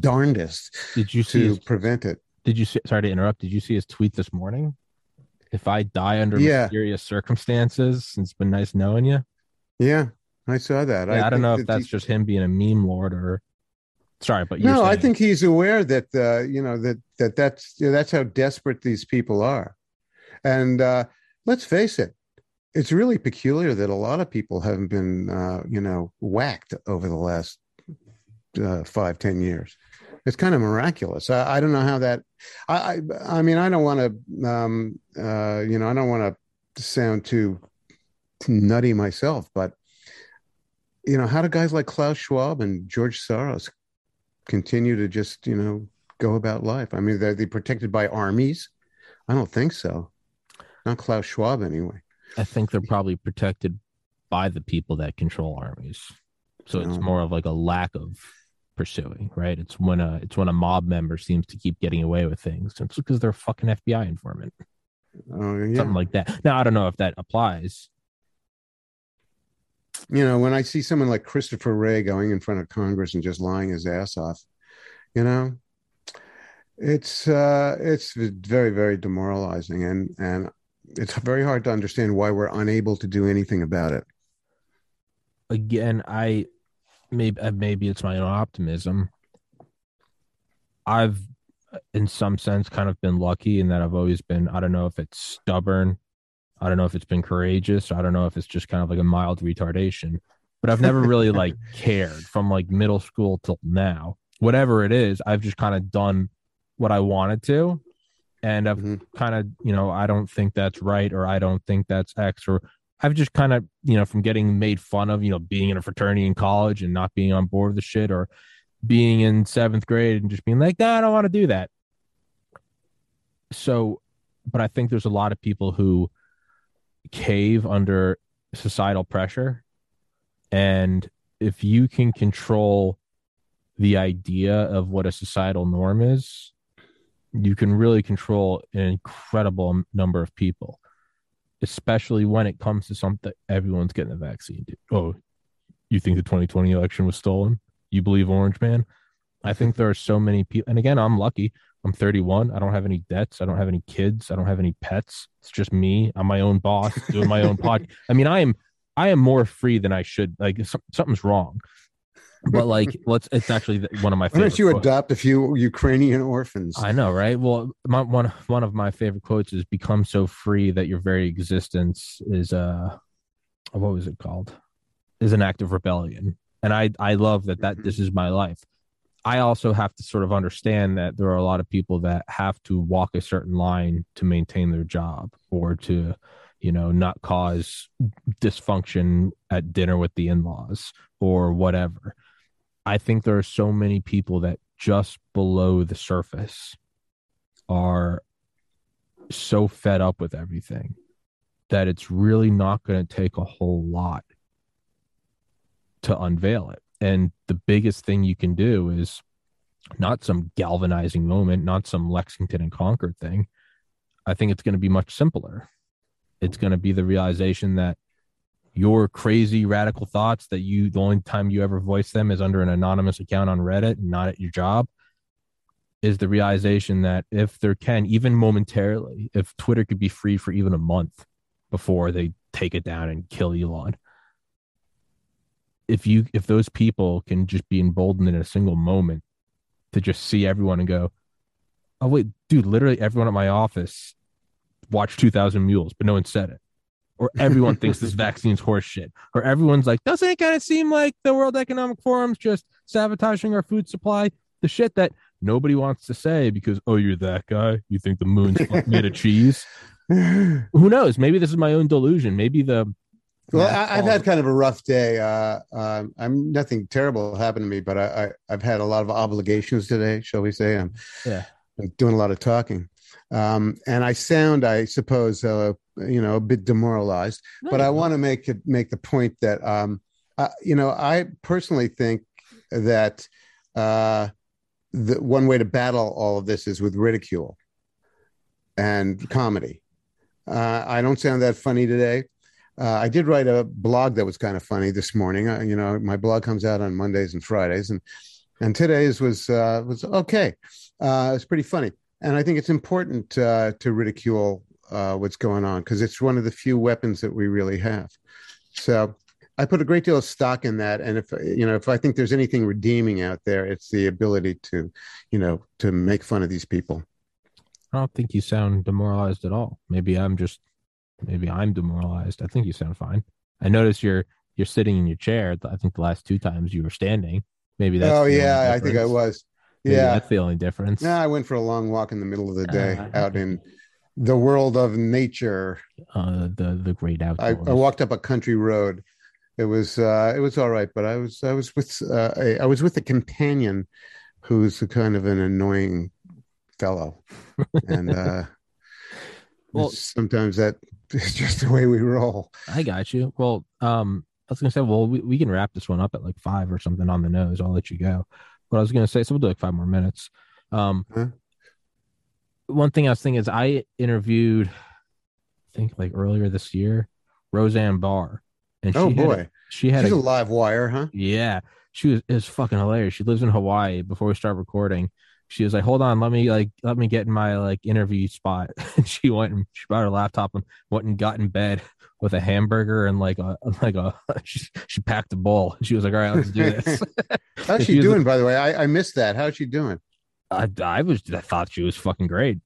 darndest Did you see? to His, prevent it did you see? Sorry to interrupt. Did you see his tweet this morning? If I die under Yeah. mysterious circumstances, it's been nice knowing you. yeah i saw that. Yeah, I, don't know if that that's he- just him being a meme lord or. Sorry, but no i think he's aware that uh you know that that that's you know, that's how desperate these people are. And uh let's face it it's really peculiar that a lot of people haven't been uh you know whacked over the last uh five ten years. It's kind of miraculous. I, I don't know how that i i, I mean i don't want to um uh you know i don't want to sound too nutty myself but you know how do guys like klaus schwab and george soros continue to just you know go about life i mean they're they protected by armies i don't think so not klaus schwab anyway I think they're probably protected by the people that control armies. So it's No. more of like a lack of pursuing, right? It's when a it's when a mob member seems to keep getting away with things. It's because they're a fucking FBI informant, oh yeah something like that. Now I don't know if that applies. You know when i see someone like christopher wray going in front of congress and just lying his ass off you know it's uh it's very very demoralizing and and it's very hard to understand why we're unable to do anything about it Again, I maybe uh, maybe it's my own optimism. I've in some sense kind of been lucky in that I've always been I don't know if it's stubborn, I don't know if it's been courageous, I don't know if it's just kind of like a mild retardation, but I've never really like cared from like middle school till now. Whatever it is, I've just kind of done what I wanted to and I've Mhm. kind of, you know, I don't think that's right or I don't think that's X or I've just kind of, you know, from getting made fun of, you know, being in a fraternity in college and not being on board with the shit or being in seventh grade and just being like, nah, I don't want to do that. So, but I think there's a lot of people who cave under societal pressure. And if you can control the idea of what a societal norm is, you can really control an incredible number of people, especially when it comes to something everyone's getting a vaccine. Oh, you think the 2020 election was stolen? You believe Orange Man? I think there are so many people. And again, I'm lucky. I'm 31. I don't have any debts. I don't have any kids. I don't have any pets. It's just me. I'm my own boss doing my own podcast. I mean, I am I am more free than I should. Like something's wrong. but like let's it's actually one of my Favorite Why don't you quotes. adopt a few Ukrainian orphans? I know, right? Well, my, one one of my favorite quotes is "Become so free that your very existence is uh, what was it called? Is an act of rebellion." And I I love that that this is my life. I also have to sort of understand that there are a lot of people that have to walk a certain line to maintain their job or to, you know, not cause dysfunction at dinner with the in-laws or whatever. I think there are so many people that just below the surface are so fed up with everything that it's really not going to take a whole lot to unveil it. And the biggest thing you can do is not some galvanizing moment, not some Lexington and Concord thing. I think it's going to be much simpler. It's going to be the realization that your crazy radical thoughts that you the only time you ever voice them is under an anonymous account on Reddit not at your job is the realization that if there can even momentarily if Twitter could be free for even a month before they take it down and kill Elon if you if those people can just be emboldened in a single moment to just see everyone and go oh wait dude literally everyone at my office watched 2000 mules but no one said it or everyone thinks this vaccine's horseshit, or everyone's like, doesn't it kind of seem like the World Economic Forum's just sabotaging our food supply? The shit that nobody wants to say because, oh, you're that guy. You think the moon's made of cheese? Who knows? Maybe this is my own delusion. Maybe the. Well, I, I've had kind of a rough day. Uh, um, I'm nothing terrible happened to me, but I, I, I've had a lot of obligations today, shall we say? I'm, yeah. Doing a lot of talking. Um, and I sound, I suppose, uh, you know, a bit demoralized. No, but I want to make it make the point that, um, uh, you know, I personally think that uh, the one way to battle all of this is with ridicule and comedy. Uh, I don't sound that funny today. Uh, I did write a blog that was kind of funny this morning. Uh, you know, my blog comes out on Mondays and Fridays, and and today's was uh, was okay. Uh, it's pretty funny, and I think it's important uh, to ridicule uh, what's going on because it's one of the few weapons that we really have. So I put a great deal of stock in that, and if you know, if I think there's anything redeeming out there, it's the ability to, you know, to make fun of these people. I don't think you sound demoralized at all. Maybe I'm just, maybe I'm demoralized. I think you sound fine. I notice you're you're sitting in your chair. I think the last two times you were standing. Maybe that's. oh yeah, I think I was. Maybe yeah, that's the only difference. Yeah, I went for a long walk in the middle of the day Uh, out in the world of nature. Uh, the the great outdoors. I walked up a country road. It was uh, it was all right, but I was I was with uh, a, I was with a companion who's a kind of an annoying fellow, and uh, Well- sometimes that is just the way we roll. I got you. Well, um, I was gonna say, well, we, we can wrap this one up at like five or something on the nose. I'll let you go. But I was gonna say, so we'll do like five more minutes. Um, Huh? one thing I was thinking is I interviewed, I think like earlier this year, Roseanne Barr, and she Oh had- boy, she had she's a, a live wire, huh? yeah, she was it was fucking hilarious. She lives in Hawaii. Before we start recording, she was like, "Hold on, let me like let me get in my like interview spot." And she went and she brought her laptop and went and got in bed with a hamburger and like a like a she, she packed a bowl. She was like, "All right, let's do this." How's she you- doing, by the way? I, I missed that. How's she doing? I I was I thought she was fucking great.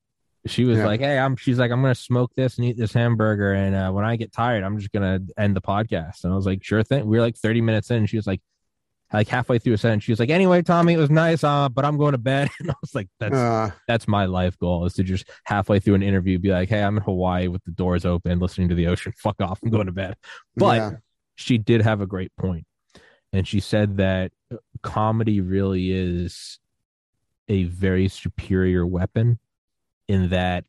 She was Yeah. like, "Hey, I'm." She's like, "I'm gonna smoke this and eat this hamburger, and uh, when I get tired, I'm just gonna end the podcast." And I was like, "Sure thing." We were like 30 minutes in. And she was like, like halfway through a sentence, she was like, "Anyway, Tommy, it was nice, uh, but I'm going to bed." And I was like, "That's Uh, that's my life goal is to just halfway through an interview be like, "Hey, I'm in Hawaii with the doors open, listening to the ocean. Fuck off, I'm going to bed." But yeah. she did have a great point and she said that comedy really is a very superior weapon in that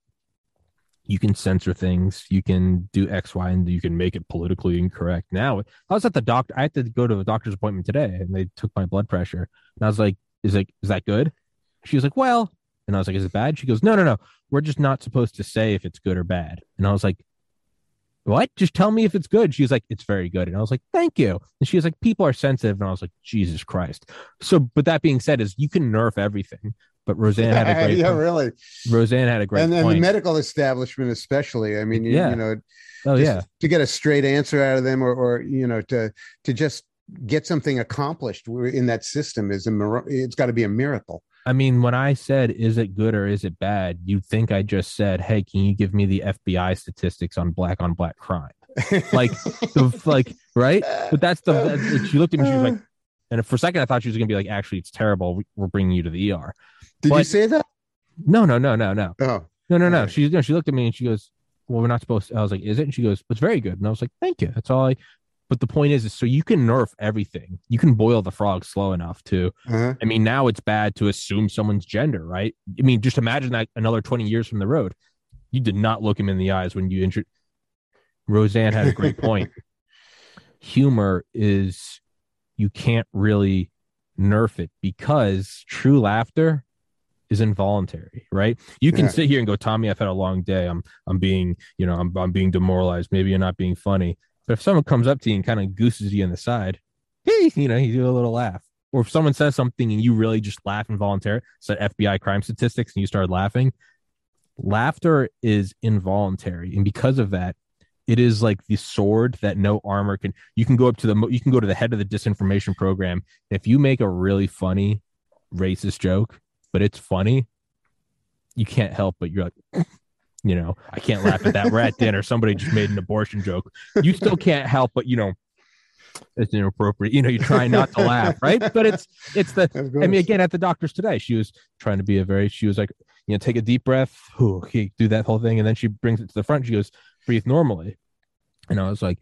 you can censor things you can do x y and you can make it politically incorrect now i was at the doctor i had to go to a doctor's appointment today and they took my blood pressure and i was like is like is that good she was like well and i was like is it bad she goes no no no we're just not supposed to say if it's good or bad and i was like what? Just tell me if it's good. She was like, it's very good. And I was like, thank you. And she was like, people are sensitive. And I was like, Jesus Christ. So, but that being said, is you can nerf everything. But Roseanne had a great, yeah, point. really. Roseanne had a great and then point. the medical establishment, especially. I mean, you, Yeah. you know, oh yeah, to get a straight answer out of them, or, or you know, to to just get something accomplished in that system is a it's got to be a miracle. I mean, when I said, is it good or is it bad? You'd think I just said, hey, can you give me the FBI statistics on black on black crime? like, the, like, right? But that's the, that, she looked at me, she was like, and for a second, I thought she was going to be like, actually, it's terrible. We're bringing you to the ER. Did but, you say that? No, no, no, no, no. Oh, no, no, no. Right. She, you know, she looked at me and she goes, well, we're not supposed to. I was like, is it? And she goes, it's very good. And I was like, thank you. That's all I, but the point is, is so you can nerf everything. You can boil the frog slow enough to. Uh-huh. I mean, now it's bad to assume someone's gender, right? I mean, just imagine that another 20 years from the road. You did not look him in the eyes when you injured. Roseanne had a great point. Humor is you can't really nerf it because true laughter is involuntary, right? You can yeah. sit here and go, Tommy, I've had a long day. I'm I'm being, you know, I'm I'm being demoralized. Maybe you're not being funny. But if someone comes up to you and kind of gooses you in the side, hey, you know, you do a little laugh. Or if someone says something and you really just laugh involuntarily, said FBI crime statistics and you start laughing, laughter is involuntary. And because of that, it is like the sword that no armor can you can go up to the you can go to the head of the disinformation program if you make a really funny racist joke but it's funny you can't help but you're like you know, I can't laugh at that. We're at dinner. Somebody just made an abortion joke. You still can't help but, you know, it's inappropriate. You know, you try not to laugh, right? But it's it's the I mean, again, at the doctor's today, she was trying to be a very she was like, you know, take a deep breath, okay, do that whole thing, and then she brings it to the front. She goes, breathe normally. And I was like,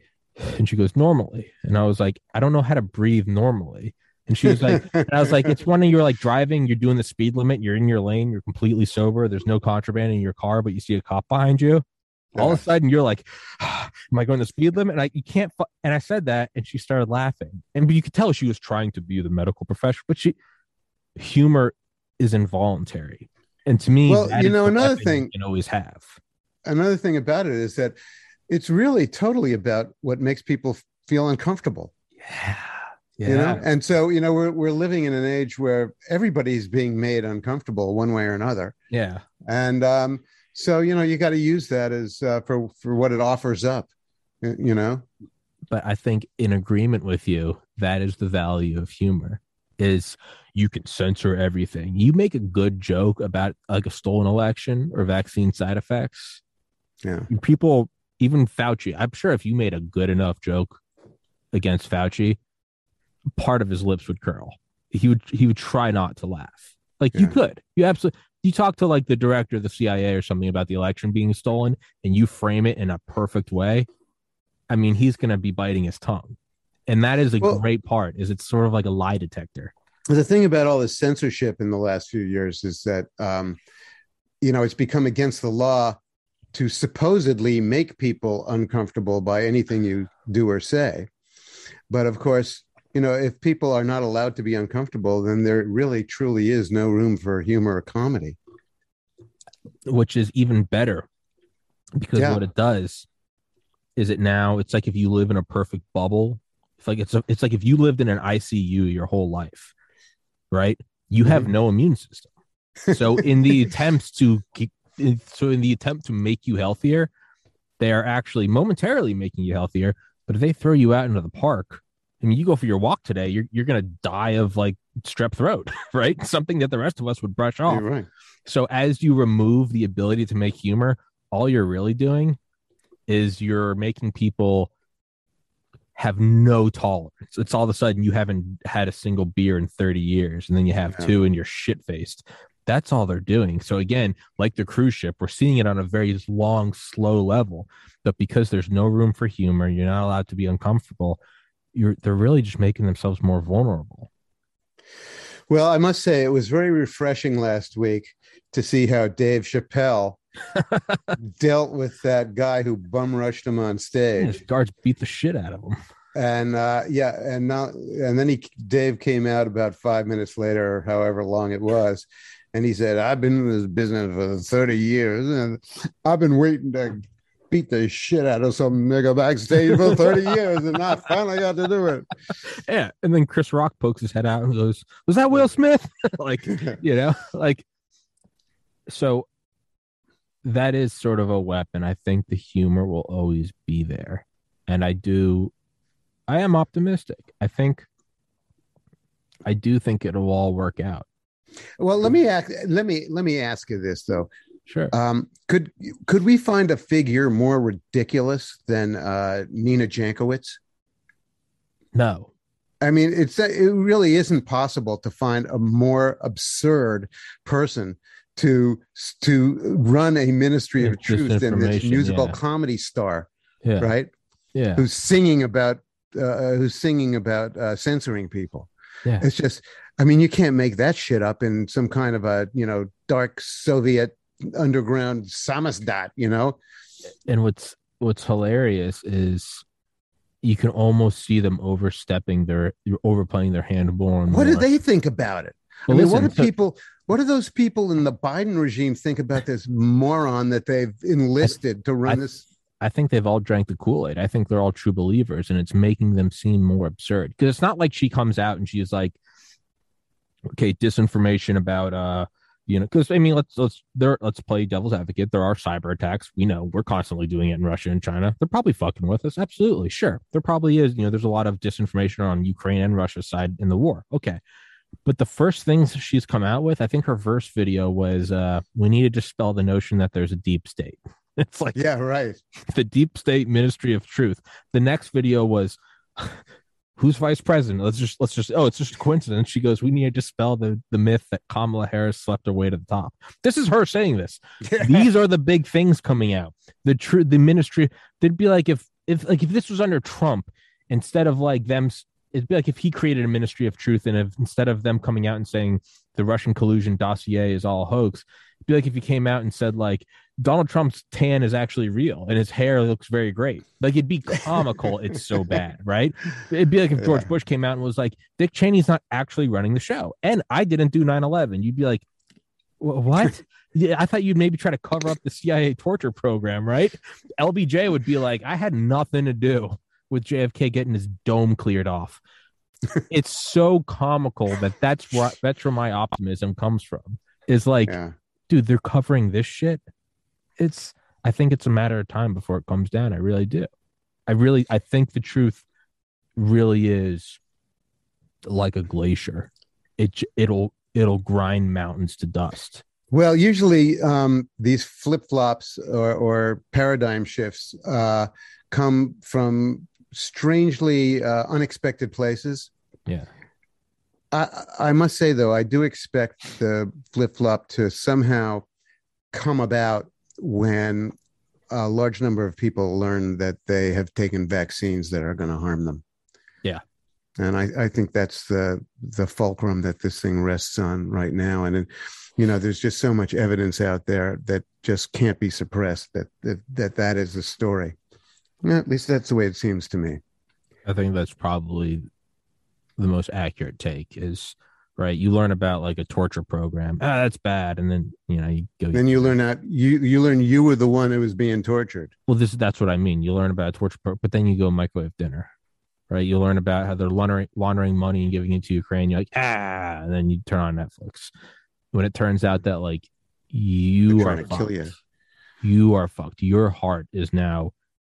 and she goes, normally. And I was like, I don't know how to breathe normally. And she was like, and I was like, it's when you're like driving, you're doing the speed limit, you're in your lane, you're completely sober, there's no contraband in your car, but you see a cop behind you. All of a sudden, you're like, "Am I going the speed limit?" And I, you can't. Fu-. And I said that, and she started laughing, and you could tell she was trying to be the medical professional, but she, humor is involuntary, and to me, well, you know, another thing you can always have. Another thing about it is that it's really totally about what makes people feel uncomfortable. Yeah. Yeah. you know? And so you know we're, we're living in an age where everybody's being made uncomfortable one way or another. Yeah. And um so you know you got to use that as uh, for for what it offers up you know? But i think in agreement with you that is the value of humor is you can censor everything. You make a good joke about like a stolen election or vaccine side effects yeah people even fauci i'm sure if you made a good enough joke against fauci part of his lips would curl. He would he would try not to laugh. Like yeah. you could. You absolutely you talk to like the director of the CIA or something about the election being stolen and you frame it in a perfect way. I mean, he's going to be biting his tongue. And that is a well, great part is it's sort of like a lie detector. The thing about all this censorship in the last few years is that um, you know, it's become against the law to supposedly make people uncomfortable by anything you do or say. But of course, you know, if people are not allowed to be uncomfortable, then there really truly is no room for humor or comedy. Which is even better because yeah. what it does is it now it's like if you live in a perfect bubble. It's like it's a, it's like if you lived in an ICU your whole life, right? You have mm-hmm. no immune system. So in the attempts to keep, so in the attempt to make you healthier, they are actually momentarily making you healthier. But if they throw you out into the park I mean, you go for your walk today, you're you're gonna die of like strep throat, right? Something that the rest of us would brush off. right. So as you remove the ability to make humor, all you're really doing is you're making people have no tolerance. It's all of a sudden you haven't had a single beer in 30 years, and then you have yeah. two and you're shit faced. That's all they're doing. So again, like the cruise ship, we're seeing it on a very long, slow level. But because there's no room for humor, you're not allowed to be uncomfortable you're they're really just making themselves more vulnerable. Well, I must say it was very refreshing last week to see how Dave Chappelle dealt with that guy who bum rushed him on stage. his guards beat the shit out of him. And uh, yeah, and now and then he Dave came out about five minutes later, however long it was, and he said, "I've been in this business for thirty years, and I've been waiting to beat the shit out of some nigga backstage for 30 years and I finally got to do it. Yeah. And then Chris Rock pokes his head out and goes, Was that Will Smith? like, you know, like, so that is sort of a weapon. I think the humor will always be there. And I do, I am optimistic. I think I do think it'll all work out. Well, let me ask. Let me let me ask you this though. Sure. Um, could could we find a figure more ridiculous than uh, Nina Jankowicz? No. I mean, it's it really isn't possible to find a more absurd person to to run a ministry of truth than this musical yeah. comedy star, Yeah. right? Yeah. Who's singing about uh, who's singing about uh, censoring people. Yeah. It's just, I mean, you can't make that shit up in some kind of a you know dark Soviet underground samizdat, you know? and what's what's hilarious is you can almost see them overstepping their overplaying their hand more What do they think about it? Well, I mean, what do people? What do those people in the Biden regime think about this moron that they've enlisted to run I- this? I think they've all drank the Kool Aid. I think they're all true believers, and it's making them seem more absurd. Because it's not like she comes out and she's like, "Okay, disinformation about uh, you know." Because I mean, let's let's there let's play devil's advocate. There are cyber attacks. We know we're constantly doing it in Russia and China. They're probably fucking with us. Absolutely, sure. There probably is. You know, there's a lot of disinformation on Ukraine and Russia's side in the war. Okay. But the first things she's come out with, I think her first video was, uh, "We need to dispel the notion that there's a deep state." It's like Yeah, right. the deep state ministry of truth the next video was who's vice president? Let's just let's just oh it's just a coincidence. She goes we need to dispel the the myth that kamala harris slept her way to the top. This is her saying this. These are the big things coming out. The true the ministry they'd be like if if like if this was under trump instead of like them it'd be like if he created a ministry of truth and if instead of them coming out and saying the russian collusion dossier is all hoax it'd be like if he came out and said like Donald Trump's tan is actually real and his hair looks very great. Like it'd be comical. it's so bad, right? It'd be like if George Yeah. Bush came out and was like, Dick Cheney's not actually running the show. And I didn't do 9 11. You'd be like, what? yeah, I thought you'd maybe try to cover up the CIA torture program, right? LBJ would be like, I had nothing to do with JFK getting his dome cleared off. it's so comical that that's where that's where my optimism comes from. Is like, Yeah. dude, they're covering this shit. It's I think it's a matter of time before it comes down. I really do. I really I think the truth really is like a glacier. It it'll it'll grind mountains to dust. Well, usually um, these flip flops or, or paradigm shifts uh, come from strangely uh, unexpected places. Yeah. I, I must say, though, I do expect the flip flop to somehow come about when a large number of people learn that they have taken vaccines that are going to harm them. Yeah. And I, I think that's the the fulcrum that this thing rests on right now. And, it, you know, there's just so much evidence out there that just can't be suppressed that that that, that is the story. Yeah, at least that's the way it seems to me. I think that's probably the most accurate take is right. You learn about like a torture program. Ah, that's bad. And then, you know, you go Then you learn that you you learn you were the one who was being tortured. Well, this that's what I mean. You learn about a torture, pro- but then you go microwave dinner, right? You learn about how they're laundering, laundering money and giving it to Ukraine. You're like, ah, and then you turn on Netflix. When it turns out that like you They're are trying to kill fucked. you. you are fucked. Your heart is now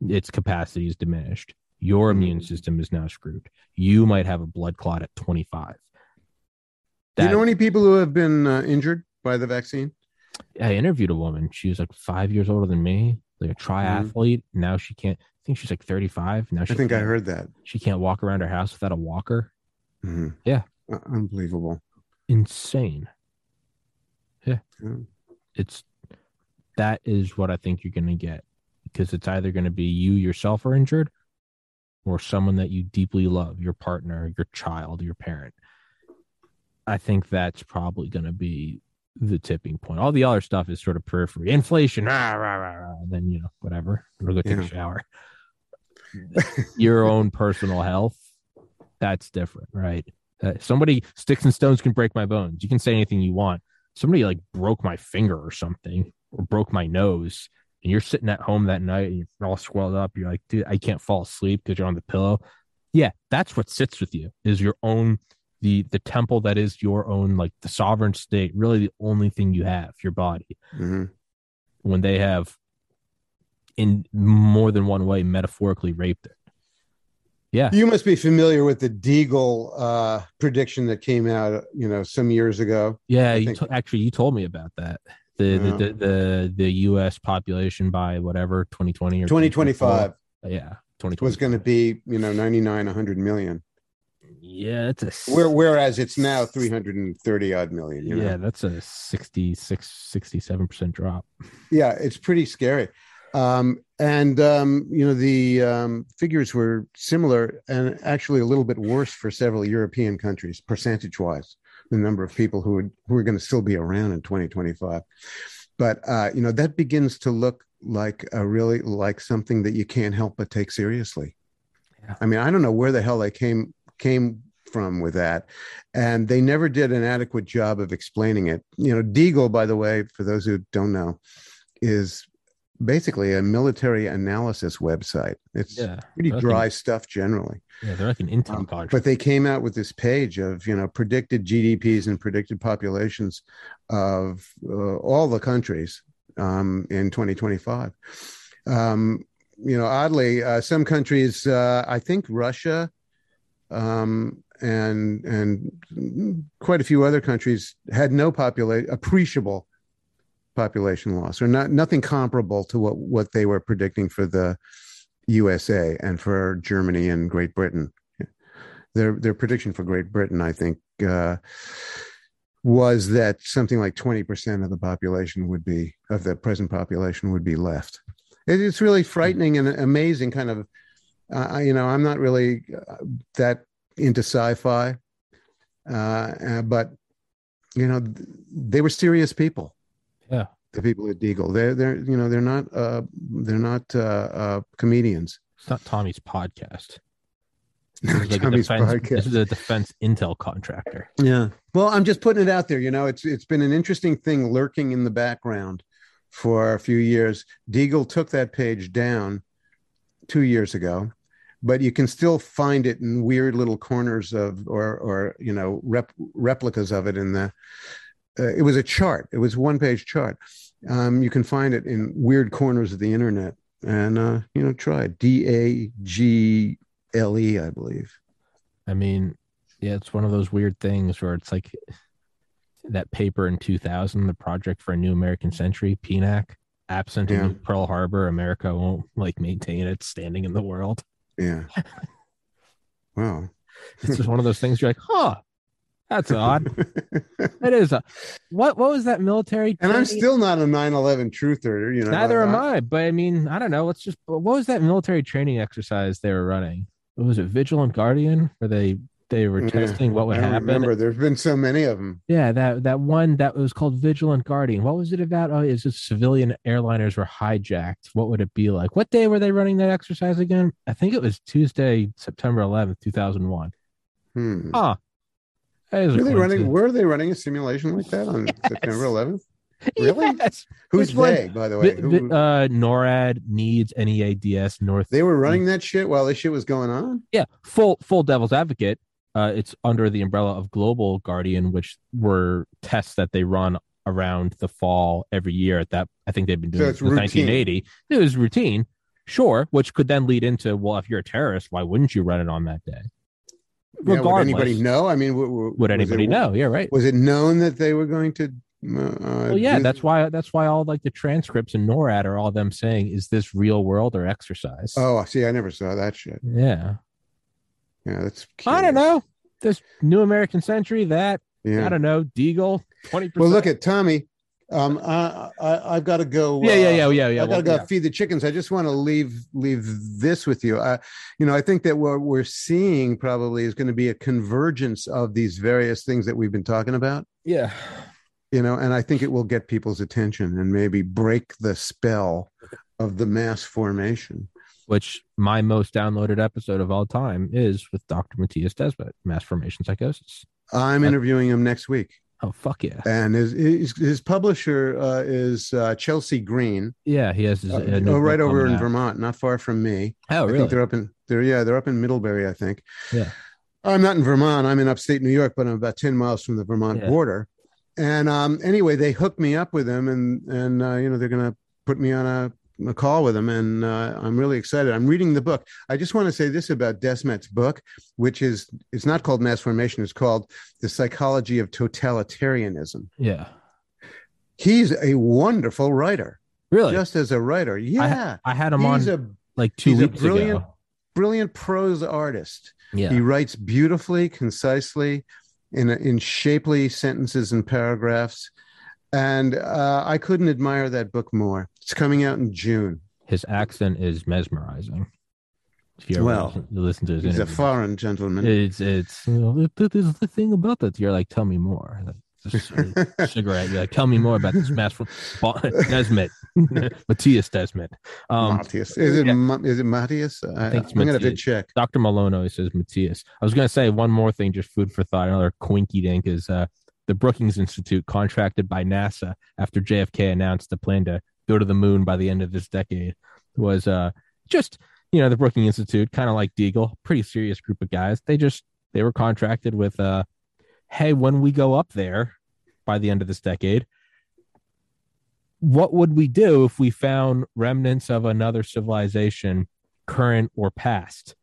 its capacity is diminished. Your immune Mhm. system is now screwed. You might have a blood clot at 25. Do you know any people who have been uh, injured by the vaccine? I interviewed a woman. She was like five years older than me, like a triathlete. Now she can't. I think she's like 35. Now she I think I heard that. She can't walk around her house without a walker. Mhm. Yeah. Uh, unbelievable. Insane. Yeah. Yeah. It's that is what I think you're going to get because it's either going to be you yourself are injured or someone that you deeply love, your partner, your child, your parent. I think that's probably going to be the tipping point. All the other stuff is sort of periphery. Inflation, rah, rah, rah, rah, then, you know, whatever. To go take Yeah. a shower. your own personal health, that's different, right? Uh, somebody sticks and stones can break my bones. You can say anything you want. Somebody like broke my finger or something, or broke my nose, and you're sitting at home that night and you're all swelled up. You're like, dude, I can't fall asleep because you're on the pillow. Yeah, that's what sits with you is your own the the temple that is your own like the sovereign state. Really, the only thing you have, your body. Mhm. When they have, in more than one way, metaphorically raped it Yeah. You must be familiar with the Deagle uh, prediction that came out, you know, some years ago. Yeah, you to- actually you told me about that. The, Yeah. the, the the the U.S. population by whatever 2020 or 2025 Yeah, 2020 was going to be, you know, 99, 100 million. Yeah, it's a whereas it's now 330 odd million. You know? yeah, that's a 66 67 percent drop. yeah it's pretty scary um and um you know the um figures were similar and actually a little bit worse for several european countries percentage wise the number of people who would who are going to still be around in 2025 but uh you know that begins to look like a really like something that you can't help but take seriously Yeah. i mean i don't know where the hell they came came from with that. And they never did an adequate job of explaining it. You know deagle by the way for those who don't know is basically a military analysis website. It's Yeah, pretty dry an- stuff generally. Yeah, they're like an Intel um, contract. but they came out with this page of you know predicted gdps and predicted populations of uh, all the countries um, in 2025 um, you know oddly uh, some countries uh, i think russia um, and and quite a few other countries had no population appreciable population loss or not nothing comparable to what what they were predicting for the USA and for Germany and Great Britain. Their their prediction for Great Britain, I think, uh, was that something like twenty percent of the population would be of the present population would be left. It, it's really frightening and amazing. Kind of, uh, you know, I'm not really uh, that into sci-fi, uh, uh, but you know, they were serious people yeah, the people at Deagle. They're they're you know they're not uh they're not uh, uh comedians. it's not Tommy's podcast. This is like a Tommy's defense, podcast. This is a defense intel contractor. Yeah. Well, I'm just putting it out there. You know, it's it's been an interesting thing lurking in the background for a few years. Deagle took that page down two years ago, but you can still find it in weird little corners of or or you know rep, replicas of it in the. Uh, it was a chart. It was one page chart. Um, you can find it in weird corners of the internet, and uh, you know, try it. D A G L E, I believe. I mean, yeah, it's one of those weird things where it's like that paper in 2000, the project for a new American century, PNAC, absent Yeah. Pearl Harbor, America won't like maintain its standing in the world. Yeah. Wow. It's just one of those things you're like, huh, that's odd. That is a what? What was that military? And I'm still not a 9/11 truther, you know. neither am I. But I mean, I don't know. Let's just. What was that military training exercise they were running? What was it? Vigilant Guardian, where they they were Yeah, testing what would happen. Remember, there's been so many of them. Yeah, that that one that was called Vigilant Guardian. What was it about? Oh, it's just civilian airliners were hijacked. What would it be like? What day were they running that exercise again? I think it was Tuesday, September 11th, 2001. Hmm. Huh. That is a Were they running? Were they running a simulation like that on September 11th? Really? Yes. Who's they, by the way? Who- uh, NORAD needs NEADS North. they were running that shit while this shit was going on. yeah, full full devil's advocate. Uh, it's under the umbrella of Global Guardian, which were tests that they run around the fall every year. At that, I think they've been So doing it it's since routine. 1980. It was routine, sure, which could then lead into well, if you're a terrorist, why wouldn't you run it on that day? Yeah, would anybody know? I mean, w- w- would anybody it, know? Yeah, right. Was it known that they were going to? Uh, Well, yeah, do- that's why that's why all like the transcripts in NORAD are all them saying, "Is this real world or exercise?" Oh, see, I never saw that shit. yeah. Yeah, that's. I don't know. This New American Century, that Yeah. I don't know, Deagle, twenty percent. Well, look at Tommy. Um, I, I I've got to go. Yeah, yeah, uh, yeah, yeah, yeah. I gotta well, go yeah. feed the chickens. I just want to leave leave this with you. I, you know, I think that what we're seeing probably is going to be a convergence of these various things that we've been talking about. Yeah. You know, and I think it will get people's attention and maybe break the spell of the mass formation. Which my most downloaded episode of all time is with Dr. Mattias Desmet, Mass Formation Psychosis. I'm Uh, interviewing him next week, Oh fuck yeah. and his his, his publisher uh, is uh, Chelsea Green. Yeah, he has his Uh, oh, right over in out. Vermont, not far from me. Oh I really? think they're up in they're yeah they're up in Middlebury, I think. Yeah. I'm not in Vermont. I'm in upstate New York, but I'm about ten miles from the Vermont Yeah. border. And um, anyway, they hooked me up with him, and and uh, you know they're gonna put me on a a call with him, and uh, I'm really excited. I'm reading the book. I just want to say this about Desmet's book, which is it's not called Mass Formation. It's called The Psychology of Totalitarianism. Yeah. He's a wonderful writer. Really? Just as a writer, yeah. I, I had him he's on a like two he's a weeks brilliant- ago. brilliant prose artist. Yeah. He writes beautifully, concisely, in in shapely sentences and paragraphs. And uh, I couldn't admire that book more. It's coming out in June. His accent is mesmerizing. If you Well, listen, to his He's a foreign gentleman. It's it's you know, th- the thing about it. You're like, tell me more. Like, cigarette. You're like, tell me more about this mass from Desmet, Mattias Desmet. Um, Matthias. Is it yeah. Is it Matthias? I, I'm gonna have to check. Dr. Malone always says Matthias. I was going to say one more thing, just food for thought. Another quinky dink is uh, the Brookings Institute, contracted by NASA after JFK announced the plan to go to the moon by the end of this decade, was uh, just, you know, the Brookings Institute, kind of like Deagle, pretty serious group of guys. They just, they were contracted with, uh, hey, when we go up there by the end of this decade, what would we do if we found remnants of another civilization, current or past?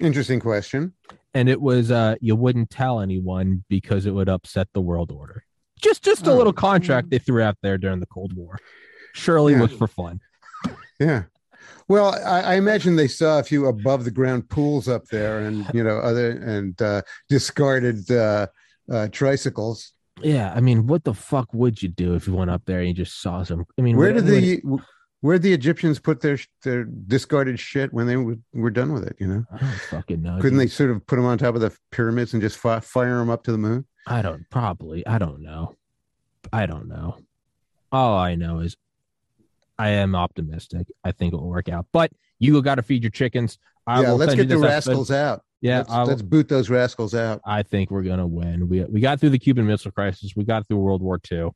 Interesting question. and it was uh you wouldn't tell anyone because it would upset the world order. Just just a Oh. little contract they threw out there during the Cold War. Surely Yeah. was for fun. Yeah. Well, I, I imagine they saw a few above the ground pools up there, and you know, other and uh, discarded uh, uh, tricycles. Yeah, I mean, what the fuck would you do if you went up there and you just saw some? I mean, Where did the where the Egyptians put their their discarded shit when they were, were done with it? You know, I don't fucking know. couldn't they sort of put them on top of the pyramids and just fi- fire them up to the moon? I don't probably. I don't know. I don't know. All I know is I am optimistic. I think it will work out. But you got to feed your chickens. I yeah, let's get the this episode. rascals out. Yeah, let's, let's boot those rascals out. I think we're gonna win. We we got through the Cuban Missile Crisis. We got through World War II.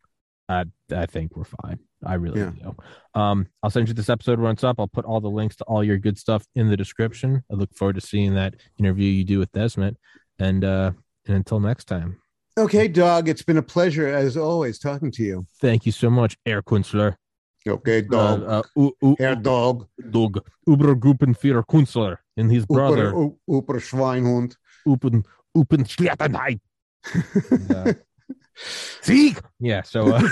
I I think we're fine. I really Yeah. do. Um, I'll send you this episode when it's up. I'll put all the links to all your good stuff in the description. I look forward to seeing that interview you do with Desmond. And uh, and until next time, Okay, dog. It's been a pleasure as always talking to you. thank you so much, Herr Kunstler. Okay, dog. Uh, uh, u- u- Herr Dog. Dog. Übergruppenführer Kunstler and his brother Uper, Uper Schweinhund. Upen Upen Schleppenheit. Sieg. Yeah. So uh,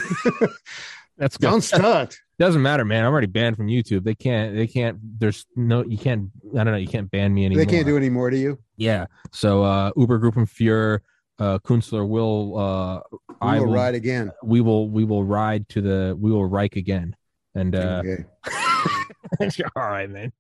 that's good. Don't start. Doesn't matter, man. I'm already banned from YouTube. They can't. They can't. There's no. You can't. I don't know. You can't ban me anymore. They can't do any more to you. Yeah. So uh Uber Gruppenführer, uh Kunstler will. uh We I will will. ride again. We will. We will ride to the. We will Reich again. And uh okay. all right, man.